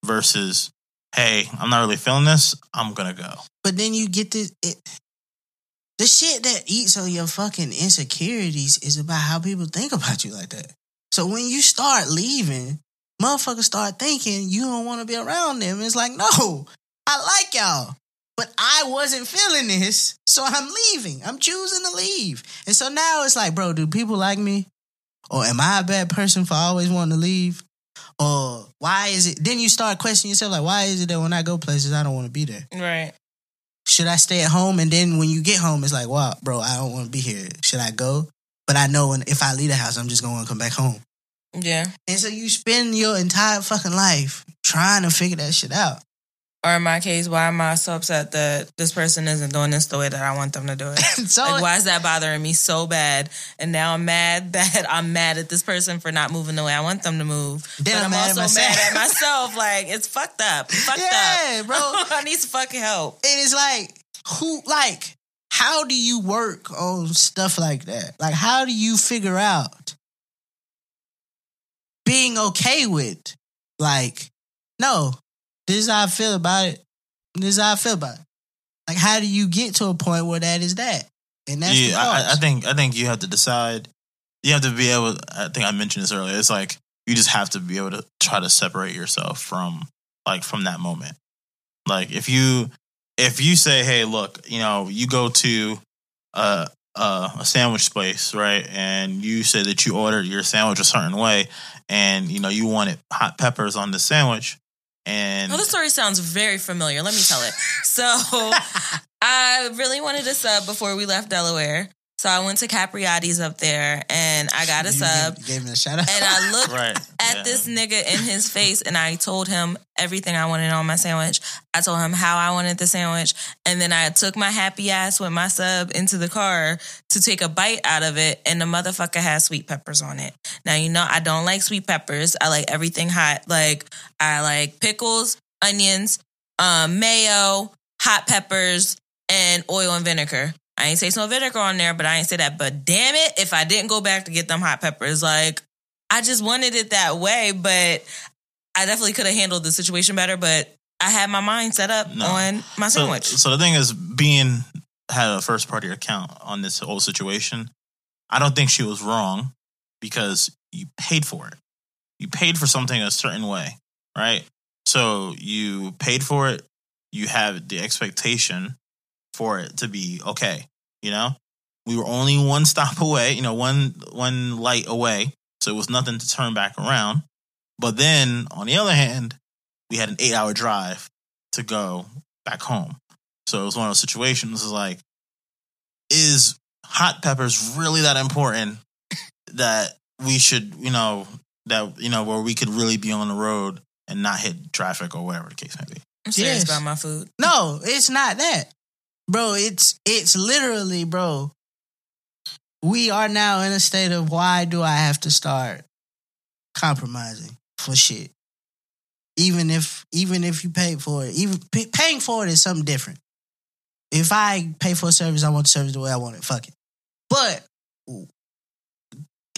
versus, hey, I'm not really feeling this. I'm going to go. But then you get this. It, the shit that eats on your fucking insecurities is about how people think about you like that. So when you start leaving, motherfuckers start thinking you don't want to be around them. It's like, no, I like y'all. But I wasn't feeling this, so I'm leaving. I'm choosing to leave. And so now it's like, bro, do people like me? Or am I a bad person for always wanting to leave? Or why is it? Then you start questioning yourself, like, why is it that when I go places, I don't want to be there? Right. Should I stay at home? And then when you get home, it's like, wow, bro, I don't want to be here. Should I go? But I know when, if I leave the house, I'm just going to come back home. Yeah. And so you spend your entire fucking life trying to figure that shit out. Or in my case, why am I so upset that this person isn't doing this the way that I want them to do it? so like, why is that bothering me so bad? And now I'm mad that I'm mad at this person for not moving the way I want them to move. Then but I'm I'm, also mad at myself. Like, it's fucked up. Fucked Yeah, up. bro. I need some fucking help. and it's like, who, like, how do you work on stuff like that? Like, how do you figure out being okay with, like, no, this is how I feel about it. This is how I feel about it. Like, how do you get to a point where that is that? And that's the yeah, I, I think I think you have to decide. You have to be able. I think I mentioned this earlier. It's like you just have to be able to try to separate yourself from like from that moment. Like if you if you say, "Hey, look, you know, you go to a a, a sandwich place, right?" And you say that you ordered your sandwich a certain way, and you know you wanted hot peppers on the sandwich, and Well, this story sounds very familiar. Let me tell it. So, I really wanted to sub before we left Delaware. So, I went to Capriotti's up there and I got a You sub. Gave, gave him a shout out. And I looked right at yeah. this nigga in his face and I told him everything I wanted on my sandwich. I told him how I wanted the sandwich. And then I took my happy ass with my sub into the car to take a bite out of it. And the motherfucker had sweet peppers on it. Now, you know, I don't like sweet peppers. I like everything hot. Like, I like pickles, onions, um, mayo, hot peppers, and oil and vinegar. I ain't say no vinegar on there, but I ain't say that. But damn it, if I didn't go back to get them hot peppers, like I just wanted it that way, but I definitely could have handled the situation better, but I had my mind set up No. on my So, sandwich. so the thing is, being had a first party account on this whole situation. I don't think she was wrong because you paid for it. You paid for something a certain way, right? So you paid for it. You have the expectation for it to be okay. You know, we were only one stop away. You know, one one light away. So it was nothing to turn back around. But then on the other hand, we had an eight hour drive to go back home. So it was one of those situations is like, is hot peppers really that important that we should, you know, that, you know, where we could really be on the road and not hit traffic or whatever the case may be. I'm serious Yes. about my food. No, it's not that. Bro, it's it's literally, bro. We are now in a state of why do I have to start compromising for shit? Even if even if you pay for it, even p- paying for it is something different. If I pay for a service, I want the service the way I want it. Fuck it. But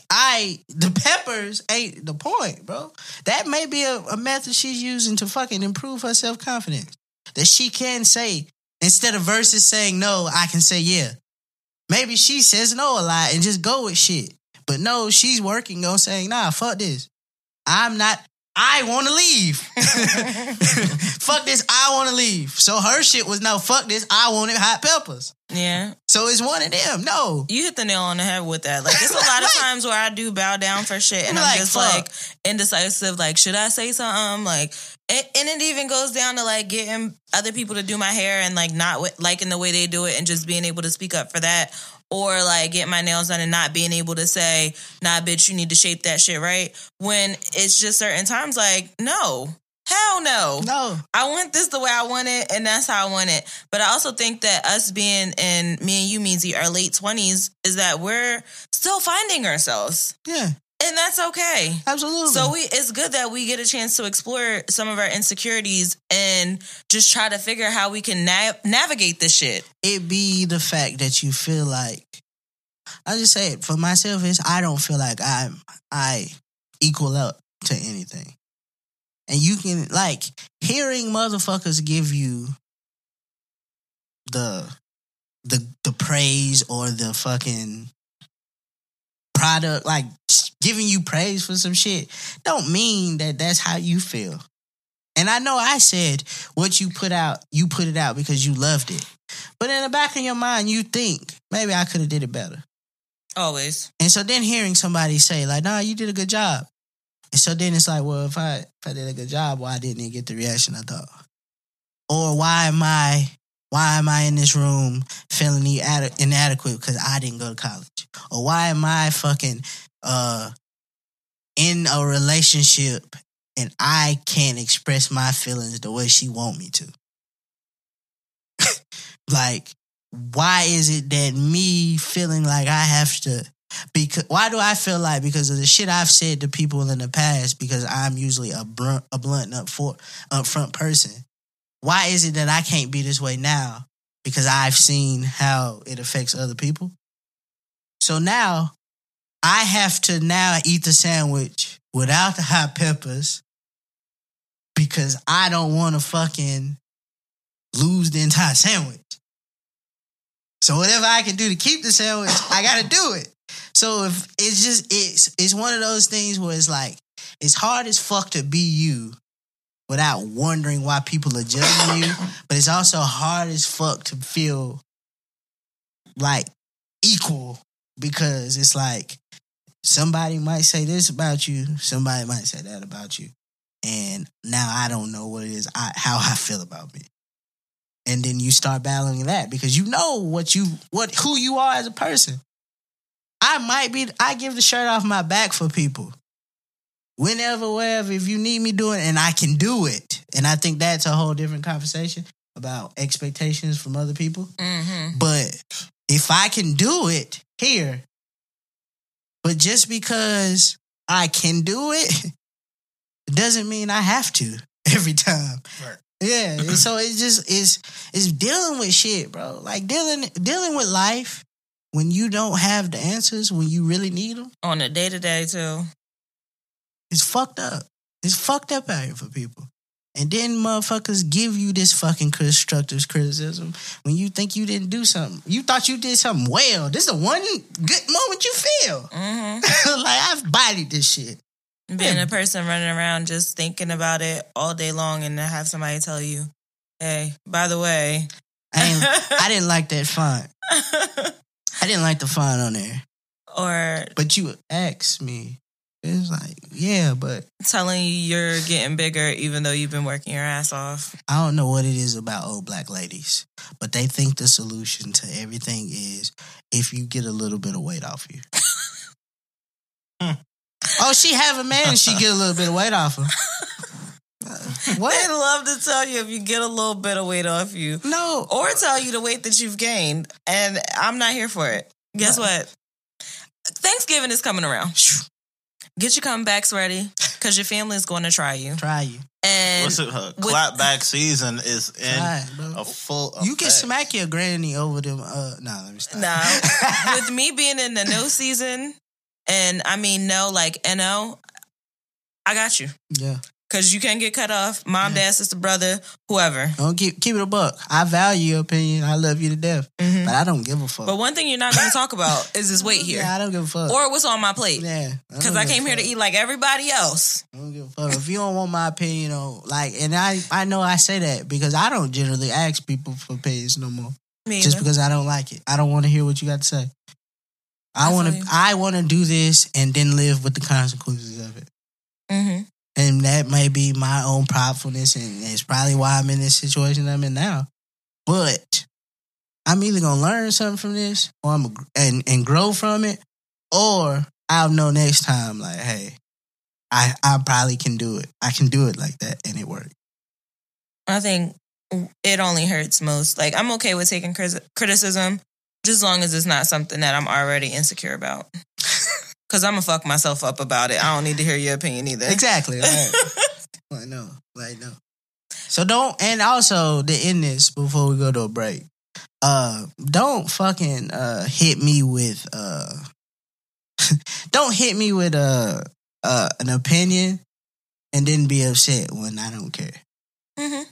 I the peppers ain't the point, bro. That may be a, a method she's using to fucking improve her self confidence. That she can say instead of versus saying no, I can say yeah. Maybe she says no a lot and just go with shit. But no, she's working on saying nah, fuck this. I'm not. I want to leave. fuck this. I want to leave. So her shit was no. Fuck this. I wanted hot peppers. Yeah. So it's one of them. No. You hit the nail on the head with that. Like, it's a lot of times where I do bow down for shit and I'm like, just fuck. like indecisive. Like, should I say something? Like, and, and it even goes down to like getting other people to do my hair and like not wi- liking the way they do it and just being able to speak up for that. Or like get my nails done and not being able to say, nah, bitch, you need to shape that shit right. When it's just certain times like, no, hell no. No. I want this the way I want it, and that's how I want it. But I also think that us being in me and you, Meezy, our late twenties, is that we're still finding ourselves, Yeah. And that's okay. Absolutely. So we, it's good that we get a chance to explore some of our insecurities and just try to figure how we can nav- navigate this shit. it be the fact that you feel like I just say it for myself is I don't feel like I'm I equal up to anything. And you can like hearing motherfuckers give you the the the praise or the fucking product like giving you praise for some shit don't mean that that's how you feel. And I know I said what you put out, you put it out because you loved it. But in the back of your mind, you think maybe I could have did it better. Always. And so then hearing somebody say like, "Nah, you did a good job," and so then it's like, well, if I if I did a good job, why didn't it get the reaction I thought? Or why am I why am I in this room feeling inadequate because I didn't go to college? Or why am I fucking uh in a relationship and I can't express my feelings the way she want me to? like why is it that me feeling like I have to because why do I feel like because of the shit I've said to people in the past because I'm usually a blunt a blunt up for upfront person. Why is it that I can't be this way now? Because I've seen how it affects other people. So now I have to now eat the sandwich without the hot peppers because I don't want to fucking lose the entire sandwich. So whatever I can do to keep the sandwich, I gotta do it. So if it's just it's it's one of those things where it's like it's hard as fuck to be you without wondering why people are judging you, but it's also hard as fuck to feel like equal because it's like somebody might say this about you, somebody might say that about you, and now I don't know what it is I, how I feel about me and then you start battling that because you know what you what who you are as a person. I might be I give the shirt off my back for people. Whenever, wherever, if you need me doing and I can do it. And I think that's a whole different conversation about expectations from other people. Mm-hmm. But if I can do it here, but just because I can do it, it doesn't mean I have to every time. Right. Yeah. so it's just it's it's dealing with shit, bro. Like dealing dealing with life when you don't have the answers when you really need them. On a day to day too. It's fucked up. It's fucked up out here for people. And then motherfuckers give you this fucking constructive criticism when you think you didn't do something. You thought you did something well. This is the one good moment you feel. hmm like I've bodied this shit. Being a person running around just thinking about it all day long and to have somebody tell you, hey, by the way. I didn't, I didn't like that font. I didn't like the font on there. or But you asked me. It's like, yeah, but telling you you're getting bigger even though you've been working your ass off. I don't know what it is about old black ladies, but they think the solution to everything is if you get a little bit of weight off you. Hmm. oh, she have a man, she get a little bit of weight off her. They what? love to tell you if you get a little bit of weight off you. No. Or tell you the weight that you've gained. And I'm not here for it. Guess No. what? Thanksgiving is coming around. Get your comebacks ready because your family is going to try you. Try you. And What's it? Uh, with- clapback season is in Try a full. You can smack your granny over them. Uh, nah, let me stop. Nah, with me being in the no season, and I mean no, like no, I got you yeah. Because you can't get cut off. Mom, dad, sister, brother, whoever. Don't keep keep it a buck. I value your opinion. I love you to death, Mhm. but I don't give a fuck. But one thing you're not going to talk about is this weight here, Yeah, I don't give a fuck. or what's on my plate. yeah, Because don't I came here to eat like everybody else. I don't give a fuck. If you don't want my opinion on like, and I I know I say that because I don't generally ask people for opinions no more, Me just either. because I don't like it. I don't want to hear what you got to say. I I want to. I want to do this and then live with the consequences of it. And that may be my own pridefulness, and it's probably why I'm in this situation I'm in now. But I'm either gonna learn something from this, or I'm and and grow from it, or I'll know next time. Like, hey, I I probably can do it. I can do it like that, and it worked. I think it only hurts most. Like I'm okay with taking criticism, just as long as it's not something that I'm already insecure about. Because I'm gonna fuck myself up about it. I don't need to hear your opinion either. Exactly. Right. like no, like no. So don't, and also to end this before we go to a break. Uh, don't fucking uh hit me with uh, don't hit me with uh, uh an opinion, and then be upset when I don't care. hmm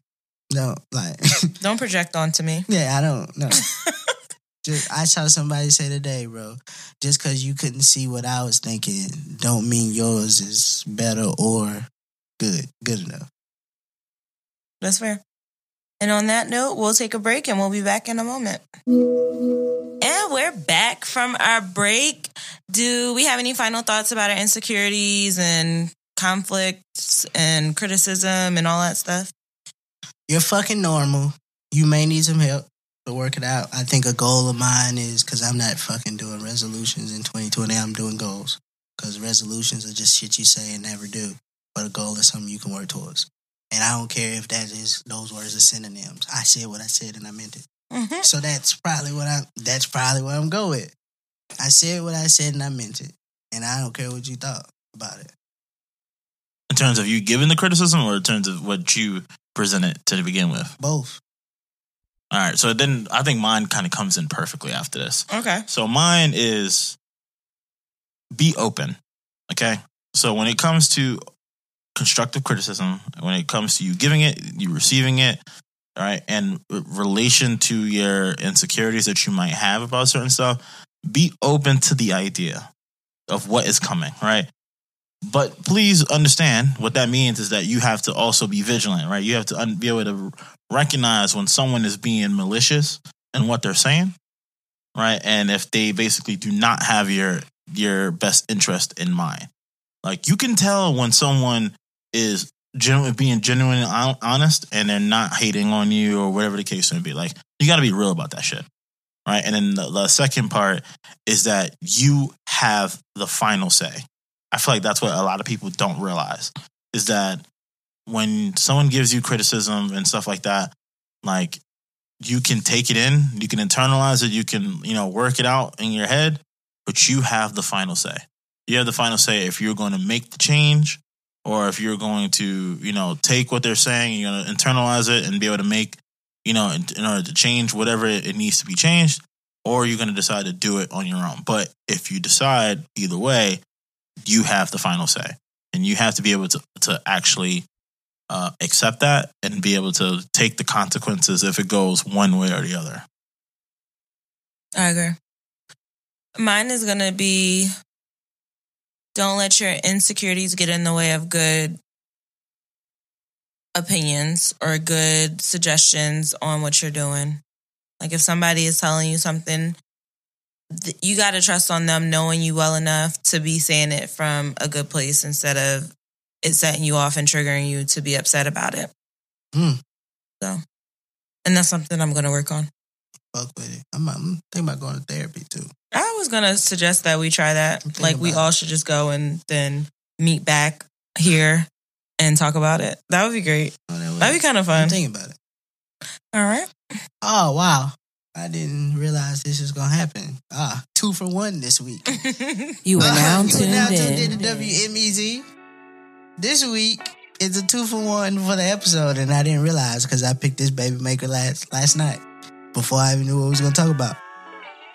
No, like Don't project onto me. yeah, I don't know. Just, I saw somebody say today, bro. Just because you couldn't see what I was thinking, don't mean yours is better or good, good enough. That's fair. And on that note, we'll take a break and we'll be back in a moment. And we're back from our break. Do we have any final thoughts about our insecurities and conflicts and criticism and all that stuff? You're fucking normal. You may need some help to work it out. I think a goal of mine is because I'm not fucking doing resolutions in 2020. I'm doing goals because resolutions are just shit you say and never do. But a goal is something you can work towards. And I don't care if that is those words are synonyms. I said what I said and I meant it. hmm So that's probably what I. That's probably what I'm going with. I said what I said and I meant it, and I don't care what you thought about it. in terms of you giving the criticism, or in terms of what you presented to begin with. Both. All right. So then I think mine kind of comes in perfectly after this. Okay. So mine is be open. Okay. So when it comes to constructive criticism, when it comes to you giving it, you receiving it, all right, and relation to your insecurities that you might have about certain stuff, be open to the idea of what is coming, right? But please understand what that means is that you have to also be vigilant, right? You have to un- be able to recognize when someone is being malicious and what they're saying, right? And if they basically do not have your your best interest in mind, like you can tell when someone is genuinely being genuinely hon- honest and they're not hating on you or whatever the case may be. Like you got to be real about that shit, right? And then the, the second part is that you have the final say. I feel like that's what a lot of people don't realize is that when someone gives you criticism and stuff like that, like you can take it in, you can internalize it, you can, you know, work it out in your head, but you have the final say. You have the final say if you're going to make the change or if you're going to, you know, take what they're saying, you're going to internalize it and be able to make, you know, in, in order to change whatever it needs to be changed, or you're going to decide to do it on your own. But if you decide either way, you have the final say. and you have to be able to to actually uh, accept that and be able to take the consequences if it goes one way or the other. I agree. Mine is going to be don't let your insecurities get in the way of good opinions or good suggestions on what you're doing. Like if somebody is telling you something, th- you got to trust on them knowing you well enough to be saying it from a good place instead of it setting you off and triggering you to be upset about it. Mm. So, and that's something I'm going to work on. Fuck with it. I'm, I'm thinking about going to therapy too. I was gonna suggest that we try that. Like we all it. should just go and then meet back here and talk about it. That would be great. Oh, that That'd be kind of fun. I'm thinking about it. All right. Oh wow. I didn't realize this was gonna happen. Ah, two for one this week. You are now you tuned are now tuned in. in to WMEZ. This week it's a two for one for the episode, and I didn't realize because I picked this baby maker last last night before I even knew what we was gonna talk about.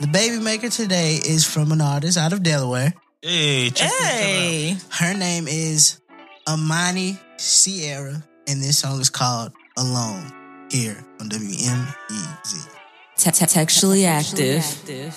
The baby maker today is from an artist out of Delaware. Hey, check hey. Her name is Amani Sierra, and this song is called Alone here on WMEZ. Te- te- Textually active. Yesterday,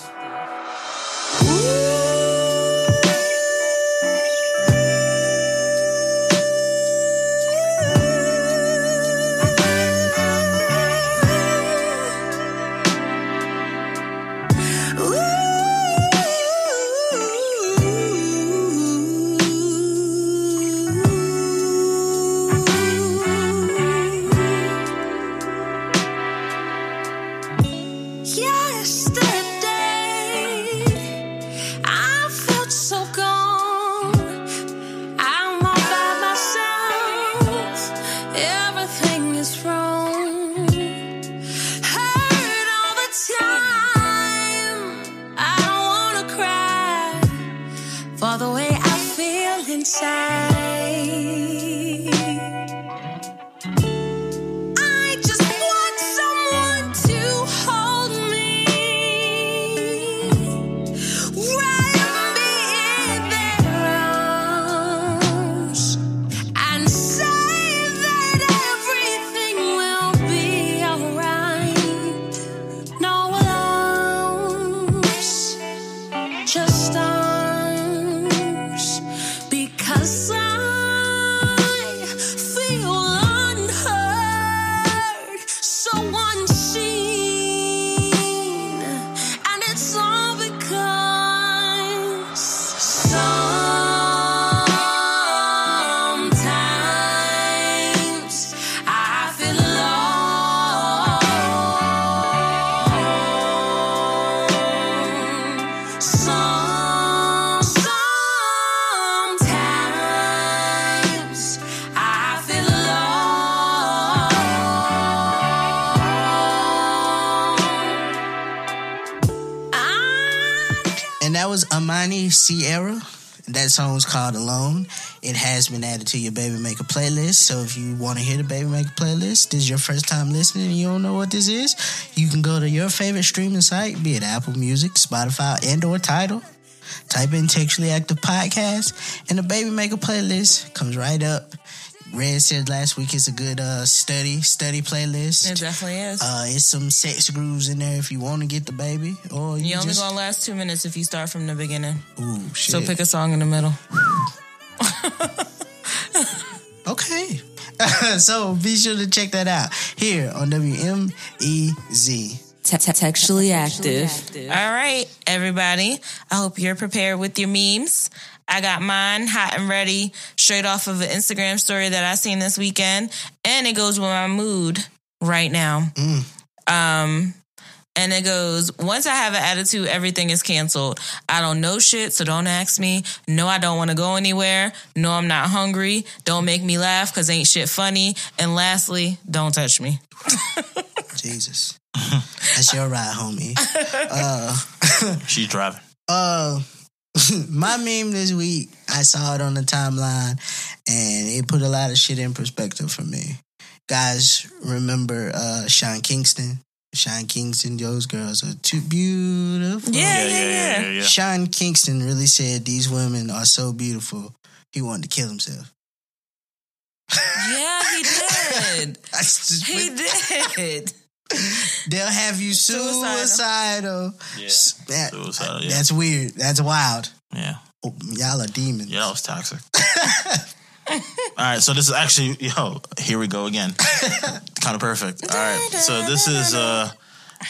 Sierra. That song was called Alone. It has been added to your Baby Maker playlist. So if you want to hear the Baby Maker playlist, this is your first time listening and you don't know what this is, you can go to your favorite streaming site, be it Apple Music, Spotify, and or Tidal. Type in Textually Active Podcast, and the Baby Maker playlist comes right up. Red said last week it's a good uh, study study playlist. It definitely is. Uh, it's some sex grooves in there if you want to get the baby, or you, you only just gonna last two minutes if you start from the beginning. ooh shit. So pick a song in the middle. Okay. so be sure to check that out here on WMEZ. Te- te- Textually active. All right, everybody. I hope you're prepared with your memes. I got mine hot and ready straight off of an Instagram story that I seen this weekend, and it goes with my mood right now. Um, and it goes, once I have an attitude, everything is canceled. I don't know shit, so don't ask me. No, I don't want to go anywhere. No, I'm not hungry. Don't make me laugh because ain't shit funny. And lastly, don't touch me. Jesus. That's your ride, homie. Uh, She's driving. uh, my meme this week, I saw it on the timeline and it put a lot of shit in perspective for me. Guys, remember uh, Sean Kingston? Sean Kingston, those girls are too beautiful. Yeah, yeah, yeah. Sean Kingston really said these women are so beautiful. He wanted to kill himself. Yeah, he did. He did. They'll have you Suicidal. suicidal. Yeah. That- Suicidal, yeah. That's weird. That's wild. Yeah. Oh, y'all are demons. Yeah, that was toxic. All right, so this is actually yo. Here we go again. kind of perfect. All right, so this is uh,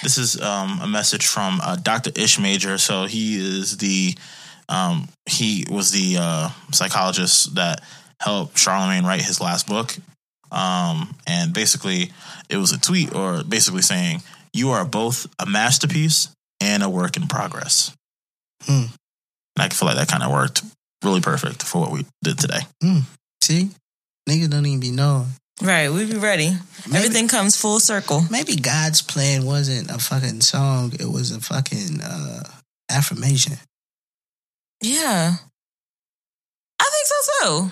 this is um a message from uh, Dr. Ish Major. So he is the um he was the uh psychologist that helped Charlemagne write his last book. Um, and basically, it was a tweet or basically saying you are both a masterpiece and a work in progress. Hmm. And I feel like that kind of worked really perfect for what we did today. See? Niggas don't even be knowing. Right, we be ready. Maybe- Everything comes full circle. Maybe God's plan wasn't a fucking song. It was a fucking uh, affirmation. Yeah. I think so too.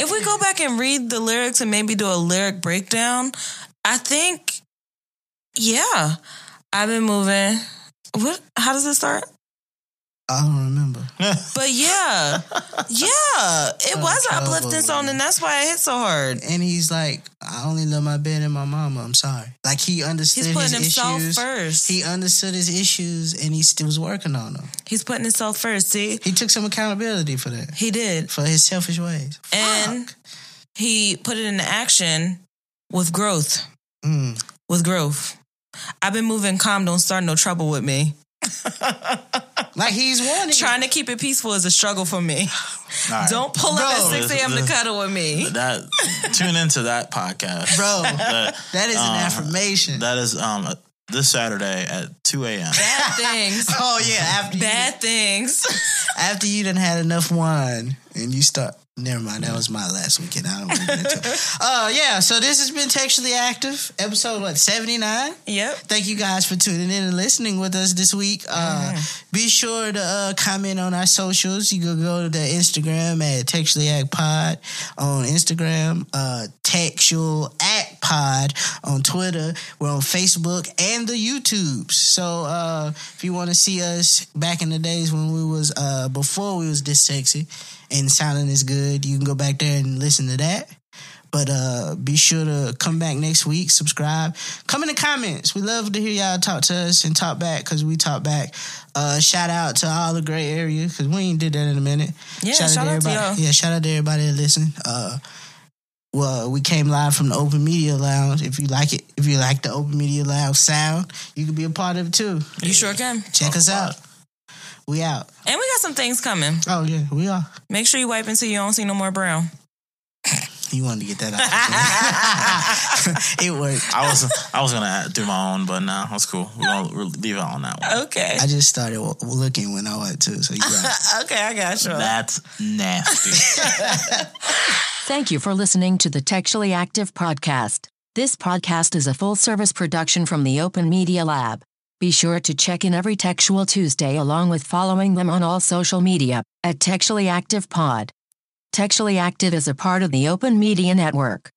If we go back and read the lyrics and maybe do a lyric breakdown, I think, yeah, I've been moving. What? How does it start? I don't remember. But yeah, yeah, it Oh, was an uplifting song, and that's why it hit so hard. And he's like, I only love my bed and my mama. I'm sorry. Like he understood He's putting his himself issues. first. He understood his issues and he still was working on them. He's putting himself first. See, He took some accountability for that, he did, for his selfish ways. and Fuck. he put it into action with growth. Mm. With growth. I've been moving calm. Don't start no trouble with me. like he's wanting. Trying to keep it peaceful is a struggle for me. All right. Don't pull up at 6 a.m. to cuddle with me. that tune into that podcast, Bro, That, that is an uh, affirmation. that is um this Saturday at two a.m. Bad things. oh yeah, after Bad things. after you done had enough wine and you start. Never mind, that was my last weekend. I don't want to get into it. Uh, yeah, so this has been Textually Active, episode what seventy nine. Yep. Thank you guys for tuning in and listening with us this week. Uh, Be sure to uh, comment on our socials. You can go to the Instagram at Textually Act Pod on Instagram, uh, Textual Act Pod on Twitter. We're on Facebook and the YouTubes. So uh, if you want to see us back in the days when we was uh, before we was this sexy and sounding is good, you can go back there and listen to that. But uh, be sure to come back next week, subscribe, come in the comments. We love to hear y'all talk to us and talk back because we talk back. Uh, shout out to all the gray area because we ain't did that in a minute. Yeah, shout out to everybody. y'all. Yeah, shout out to everybody that listen. Uh, well, we came live from the Open Media Lounge. If you like it, if you like the Open Media Lounge sound, you can be a part of it too. You sure can. Check us out. We out. And we got some things coming. Oh yeah, we are. Make sure you wipe until you don't see no more brown. You wanted to get that out. it worked. I was I was gonna do my own, but nah, that's cool. We're gonna we'll leave it on that one. Okay. I just started looking when I went to, so you right. okay, I got you. That's nasty. Thank you for listening to the Textually Active podcast. This podcast is a full service production from the Open Media Lab. Be sure to check in every Textual Tuesday along with following them on all social media at Textually Active Pod. Textually Active is a part of the Open Media Network.